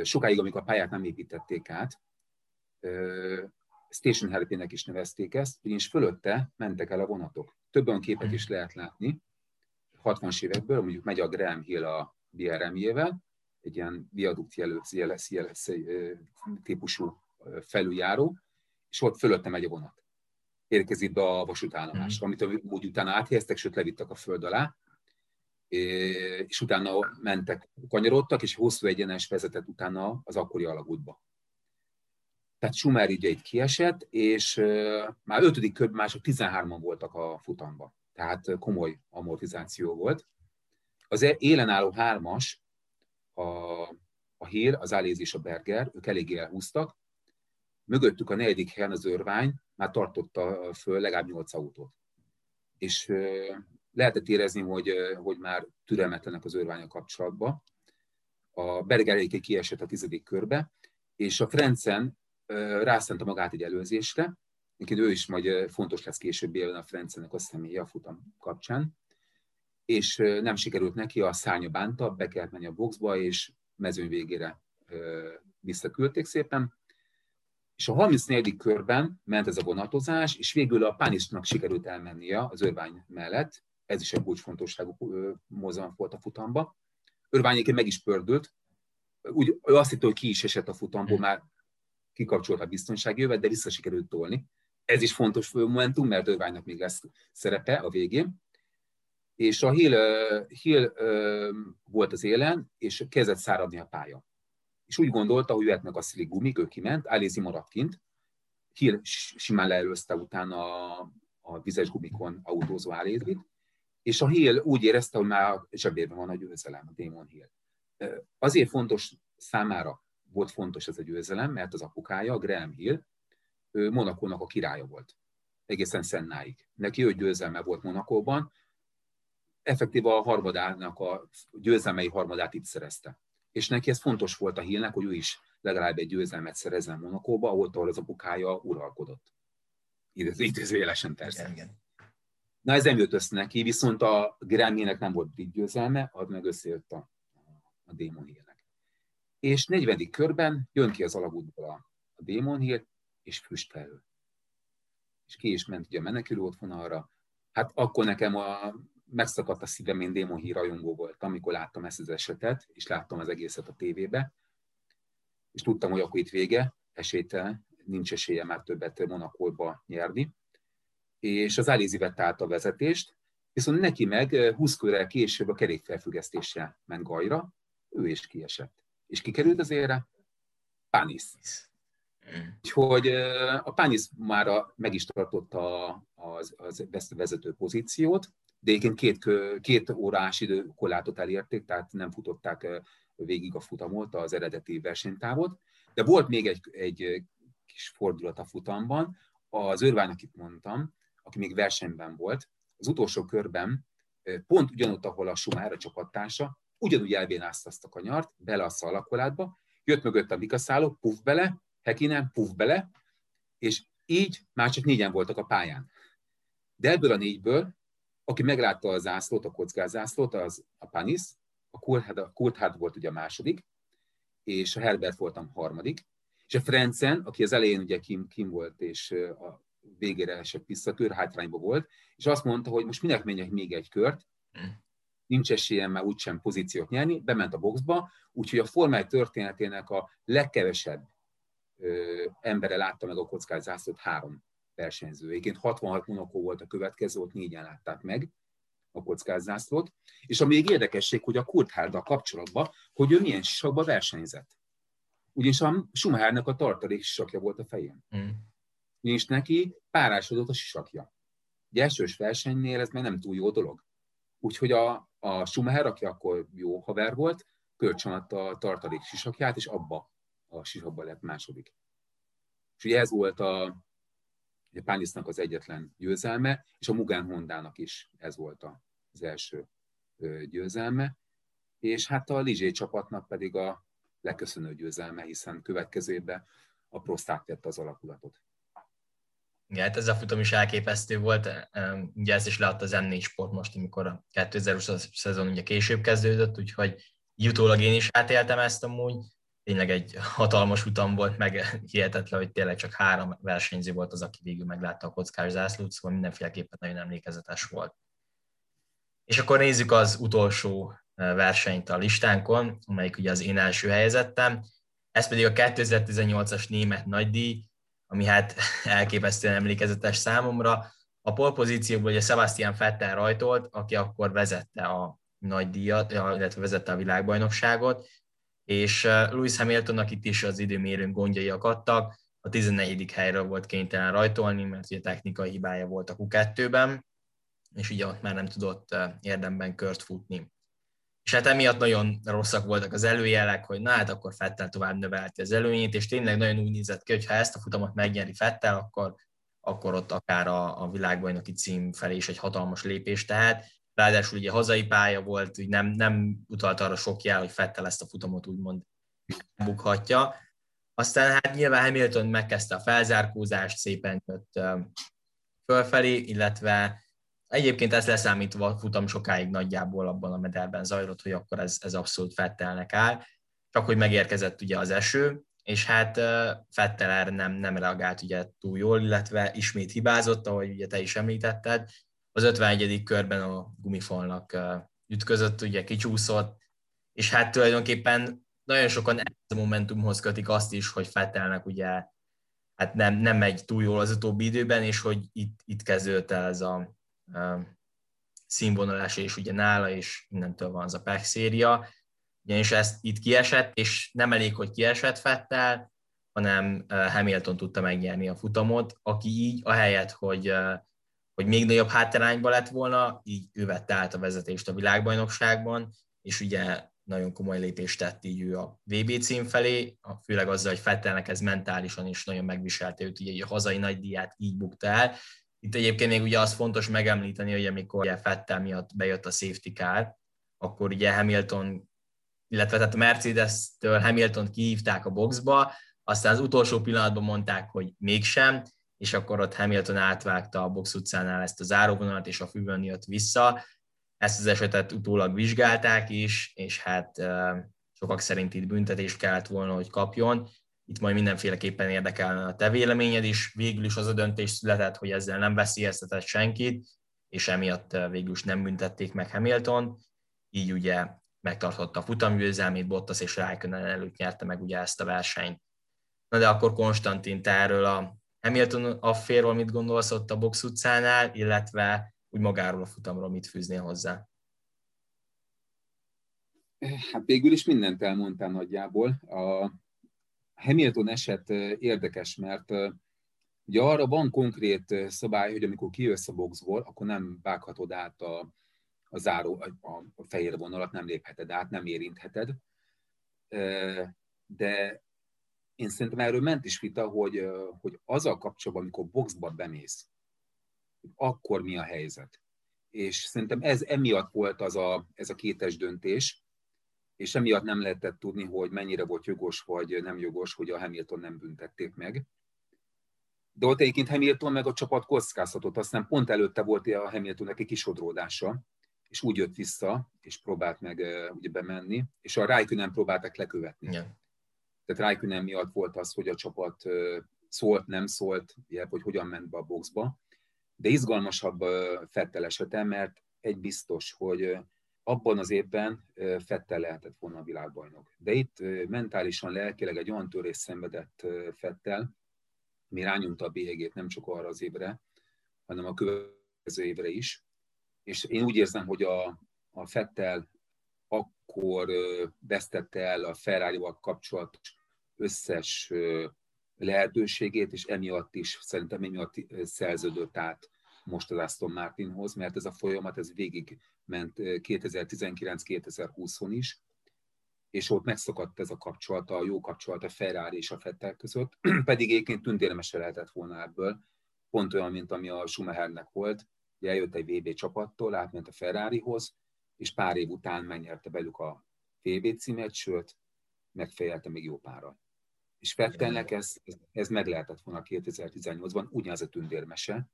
sokáig, amikor a pályát nem építették át, Station Helpének is nevezték ezt, ugyanis fölötte mentek el a vonatok. Több olyan képet is lehet látni, 60-as évekből, mondjuk megy a Graham Hill a BRM-jével, egy ilyen viadukt jelölt típusú felüljáró, és ott fölötte megy a vonat. Érkezik be a vasútállomásra, mm. amit úgy utána áthelyeztek, sőt levittek a föld alá, és utána mentek, kanyarodtak, és hosszú egyenes vezetett utána az akkori alagútba. Tehát Schumer így egy kiesett, és már ötödik körben mások 13-an voltak a futamba. Tehát komoly amortizáció volt. Az e- élen álló hármas, a, a Hír, az Áléz és a Berger, ők eléggé elhúztak. Mögöttük a negyedik helyen az Örvány már tartotta föl legalább nyolc autót. És lehetett érezni, hogy, hogy már türelmetlenek az örványa kapcsolatban. A Bergeréke kiesett a tizedik körbe, és a Frencen rászánta magát egy előzésre, Egyébként ő is majd fontos lesz később élven a Frencenek a személye a futam kapcsán, és nem sikerült neki, a szárnya bánta, be kellett menni a boxba, és mezőny végére visszaküldték szépen. És a 34. körben ment ez a vonatozás, és végül a Pánisnak sikerült elmennie az örvány mellett, ez is egy kulcsfontosságú mozgalom volt a futamba. Örványéként meg is pördült, úgy, ő azt hitte, hogy ki is esett a futamból, hmm. már kikapcsolt a biztonsági jövet, de vissza sikerült tolni. Ez is fontos momentum, mert Örványnak még lesz szerepe a végén. És a Hill, Hill volt az élen, és kezdett száradni a pálya. És úgy gondolta, hogy jöhetnek a szilik gumik, ő kiment, Alézi maradt kint. Hill simán leelőzte utána a, a vizes gumikon autózó Alézit, és a Hill úgy érezte, hogy már zsebében van a győzelem, a Damon Hill. Azért fontos számára volt fontos ez a győzelem, mert az apukája, a Graham Hill, ő Monakónak a királya volt. Egészen Szennáig. Neki ő győzelme volt Monakóban, effektíve a harmadának a győzelmei harmadát itt szerezte. És neki ez fontos volt a hírnek, hogy ő is legalább egy győzelmet szerezzen Monakóba, ahol, az apukája uralkodott. Idézőjelesen persze. Igen, igen. Na ez nem jött össze neki, viszont a Grammynek nem volt brit győzelme, az meg összejött a, a Démon Hillnek. És 40. körben jön ki az alagútból a, a Démon Hill, és füstfelől. És ki is ment ugye a menekülő otthonalra. Hát akkor nekem a, megszakadt a szívem, én Démon Hill rajongó voltam, amikor láttam ezt az esetet, és láttam az egészet a tévébe, és tudtam, hogy akkor itt vége, esélytelen, nincs esélye már többet Monakóba nyerni és az Alizi vette át a vezetést, viszont neki meg 20 eh, körrel később a kerékfelfüggesztéssel ment Gajra, ő is kiesett. És kikerült az ére? Panis. Úgyhogy eh, a Panis már meg is tartotta az, az vezető pozíciót, de egyébként két, két órás időkorlátot elérték, tehát nem futották végig a futamot, az eredeti versenytávot. De volt még egy, egy kis fordulat a futamban, az örvány, akit mondtam, aki még versenyben volt, az utolsó körben pont ugyanott, ahol a Schumacher a csapattársa, ugyanúgy elbénázta azt a kanyart, bele a szalakolátba, jött mögött a vikaszáló, puff bele, Hekinen, puff bele, és így már csak négyen voltak a pályán. De ebből a négyből, aki meglátta a zászlót, a kockázászlót, az a Panis, a Coulthard volt ugye a második, és a Herbert voltam harmadik, és a Frenzen, aki az elején ugye kim, kim volt, és a végére esett vissza, kör hátrányba volt, és azt mondta, hogy most minek menjek még egy kört, nincs esélyem már úgysem pozíciót nyerni, bement a boxba, úgyhogy a formáj történetének a legkevesebb ö, embere látta meg a kockás zászlót három versenyző. Egyébként 66 Monaco volt a következő, ott négyen látták meg a kockás zászlót. És a még érdekesség, hogy a Kurthárddal kapcsolatban, hogy ő milyen sisakba versenyzett. Ugyanis a Schumachernek a tartalék sisakja volt a fején. Mm és neki párásodott a sisakja. Egy elsős versenynél ez még nem túl jó dolog. Úgyhogy a, a Schumacher, aki akkor jó haver volt, kölcsönadta a tartalék sisakját, és abba a sisakba lett második. És ugye ez volt a, a Pánisznak az egyetlen győzelme, és a Mugen Hondának is ez volt az első győzelme, és hát a Lizsé csapatnak pedig a leköszönő győzelme, hiszen következőben a Prosták tette az alakulatot. Igen, hát ez a futam is elképesztő volt. Ugye ezt is leadta az M4 Sport most, amikor a 2020 szezon ugye később kezdődött, úgyhogy jutólag én is átéltem ezt amúgy. Tényleg egy hatalmas utam volt, meg hihetetlen, hogy tényleg csak három versenyző volt az, aki végül meglátta a kockás zászlót, szóval mindenféleképpen nagyon emlékezetes volt. És akkor nézzük az utolsó versenyt a listánkon, amelyik ugye az én első helyezettem. Ez pedig a 2018-as német nagydíj, ami hát elképesztően emlékezetes számomra. A polpozícióból ugye Sebastian Vettel rajtolt, aki akkor vezette a nagy díjat, illetve vezette a világbajnokságot, és Lewis Hamiltonnak itt is az időmérőn gondjai akadtak, a 14. helyről volt kénytelen rajtolni, mert ugye technikai hibája volt a Q2-ben, és ugye ott már nem tudott érdemben kört futni. És hát emiatt nagyon rosszak voltak az előjelek, hogy na hát akkor Fettel tovább növelti az előnyét, és tényleg nagyon úgy nézett ki, hogy ha ezt a futamot megnyeri Fettel, akkor, akkor ott akár a, a világbajnoki cím felé is egy hatalmas lépés tehet. Ráadásul ugye hazai pálya volt, úgy nem, nem utalt arra sok jel, hogy Fettel ezt a futamot úgymond bukhatja. Aztán hát nyilván Hamilton megkezdte a felzárkózást, szépen jött fölfelé, illetve egyébként ez leszámítva futam sokáig nagyjából abban a mederben zajlott, hogy akkor ez, ez abszolút Fettelnek áll, csak hogy megérkezett ugye az eső, és hát Fettel erre nem, nem reagált ugye túl jól, illetve ismét hibázott, ahogy ugye te is említetted, az 51. körben a gumifalnak ütközött, ugye kicsúszott, és hát tulajdonképpen nagyon sokan ez a momentumhoz kötik azt is, hogy Fettelnek ugye hát nem, nem megy túl jól az utóbbi időben, és hogy itt, itt kezdődött el ez a, a színvonalás, és ugye nála, és innentől van az a PEC széria, ugyanis ezt itt kiesett, és nem elég, hogy kiesett Fettel, hanem Hamilton tudta megnyerni a futamot, aki így, ahelyett, hogy, hogy még nagyobb hátrányba lett volna, így ő vette át a vezetést a világbajnokságban, és ugye nagyon komoly lépést tett így ő a VB cím felé, főleg azzal, hogy Fettelnek ez mentálisan is nagyon megviselte őt, ugye a hazai nagydíját így bukta el. Itt egyébként még ugye az fontos megemlíteni, hogy amikor ugye Fettel miatt bejött a safety car, akkor ugye Hamilton, illetve tehát a Mercedes-től Hamilton kihívták a boxba, aztán az utolsó pillanatban mondták, hogy mégsem, és akkor ott Hamilton átvágta a box utcánál ezt a záróvonalat, és a füvön jött vissza, ezt az esetet utólag vizsgálták is, és hát sokak szerint itt büntetést kellett volna, hogy kapjon. Itt majd mindenféleképpen érdekelne a te véleményed is. Végül is az a döntés született, hogy ezzel nem veszélyeztetett senkit, és emiatt végül is nem büntették meg Hamilton. Így ugye megtartotta a futamgyőzelmét, Bottas és Raikkonen előtt nyerte meg ugye ezt a versenyt. Na de akkor Konstantin, te erről a Hamilton afférról mit gondolsz ott a box utcánál, illetve úgy magáról a futamról mit fűznél hozzá? Hát végül is mindent elmondtál nagyjából. A Hamilton eset érdekes, mert ugye arra van konkrét szabály, hogy amikor kijössz a boxból, akkor nem vághatod át a, a záró, a, a fehér vonalat, nem lépheted át, nem érintheted. De én szerintem erről ment is vita, hogy, hogy az a kapcsolatban, amikor boxba bemész, akkor mi a helyzet. És szerintem ez emiatt volt az a, ez a kétes döntés, és emiatt nem lehetett tudni, hogy mennyire volt jogos vagy nem jogos, hogy a Hamilton nem büntették meg. De ott egyébként Hamilton meg a csapat kockáztatott, aztán pont előtte volt a Hamiltonnek egy kisodródása, és úgy jött vissza, és próbált meg ugye bemenni, és a Raikkonen próbálták lekövetni. Yeah. Tehát Raikkonen miatt volt az, hogy a csapat szólt, nem szólt, hogy hogyan ment be a boxba de izgalmasabb Fettel esete, mert egy biztos, hogy abban az évben Fettel lehetett volna a világbajnok. De itt mentálisan, lelkileg egy olyan törés szenvedett Fettel, mi rányomta a bélyegét nem csak arra az évre, hanem a következő évre is. És én úgy érzem, hogy a, a Fettel akkor vesztette el a Ferrari-val kapcsolatos összes lehetőségét, és emiatt is, szerintem emiatt szerződött át most az Aston Martinhoz, mert ez a folyamat ez végig ment 2019-2020-on is, és ott megszakadt ez a kapcsolat, a jó kapcsolat a Ferrari és a Fettel között, pedig egyébként tündérmes lehetett volna ebből, pont olyan, mint ami a Schumachernek volt, ugye eljött egy VB csapattól, átment a Ferrarihoz, és pár év után megnyerte belük a VB címet, sőt, megfejelte még jó pára. És Fettelnek ez, ez meg lehetett volna 2018-ban, ugyanaz a tündérmese,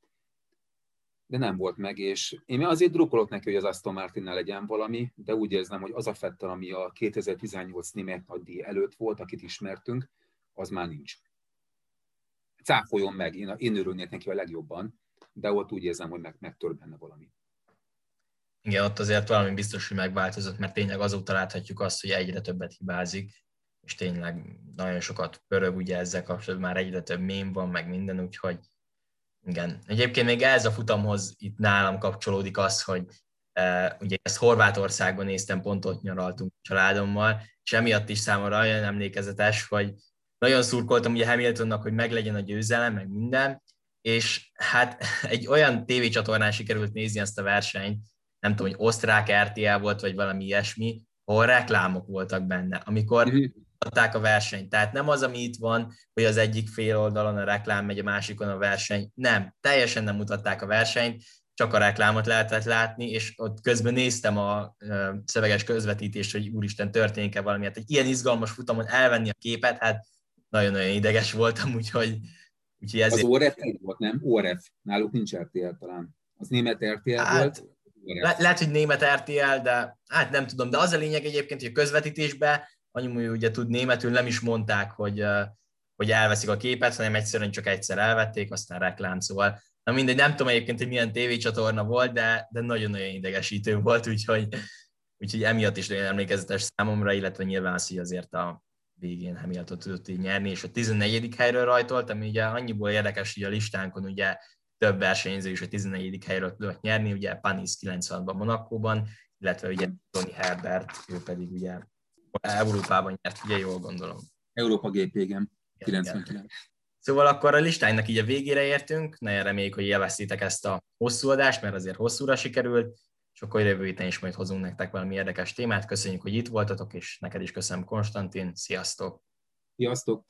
de nem volt meg, és én azért drukkolok neki, hogy az Aston martin legyen valami, de úgy érzem, hogy az a Fettel, ami a 2018 német nagydíj előtt volt, akit ismertünk, az már nincs. Cáfoljon meg, én, én örülnék neki a legjobban, de ott úgy érzem, hogy meg, megtör benne valami. Igen, ott azért valami biztos, hogy megváltozott, mert tényleg azóta láthatjuk azt, hogy egyre többet hibázik, és tényleg nagyon sokat pörög ugye ezzel kapcsolatban, már egyre több mém van, meg minden, úgyhogy igen. Egyébként még ez a futamhoz itt nálam kapcsolódik az, hogy uh, ugye ezt Horvátországban néztem, pont ott nyaraltunk a családommal, és emiatt is számomra olyan emlékezetes, hogy nagyon szurkoltam ugye Hamiltonnak, hogy meglegyen a győzelem, meg minden, és hát egy olyan tévécsatornán sikerült nézni ezt a versenyt, nem tudom, hogy osztrák RTL volt, vagy valami ilyesmi, ahol reklámok voltak benne. Amikor mutatták a versenyt. Tehát nem az, ami itt van, hogy az egyik fél oldalon a reklám megy, a másikon a verseny. Nem, teljesen nem mutatták a versenyt. csak a reklámot lehetett látni, és ott közben néztem a szöveges közvetítést, hogy úristen, történik-e valami. Hát egy ilyen izgalmas futamon elvenni a képet, hát nagyon-nagyon ideges voltam, úgyhogy, úgyhogy ezért... Az ORF volt, nem? ORF. Náluk nincs RTL talán. Az német RTL hát, volt. Le- lehet, hogy német RTL, de hát nem tudom. De az a lényeg egyébként, hogy a közvetítésben annyi ugye tud németül, nem is mondták, hogy, hogy elveszik a képet, hanem egyszerűen csak egyszer elvették, aztán reklám, szóval Na mindegy, nem tudom egyébként, hogy milyen tévécsatorna volt, de, de nagyon-nagyon idegesítő volt, úgyhogy, úgyhogy emiatt is nagyon emlékezetes számomra, illetve nyilván az, hogy azért a végén Hamilton tudott így nyerni, és a 14. helyről rajtolt, ami ugye annyiból érdekes, hogy a listánkon ugye több versenyző is a 14. helyről tudott nyerni, ugye Panis 96-ban Monakóban, illetve ugye Tony Herbert, ő pedig ugye Európában nyert, ugye jól gondolom. Európa GP, igen. 99. Szóval akkor a listáinak így a végére értünk, nagyon reméljük, hogy élveztétek ezt a hosszú adást, mert azért hosszúra sikerült, és akkor jövő héten is majd hozunk nektek valami érdekes témát. Köszönjük, hogy itt voltatok, és neked is köszönöm, Konstantin. Sziasztok! Sziasztok!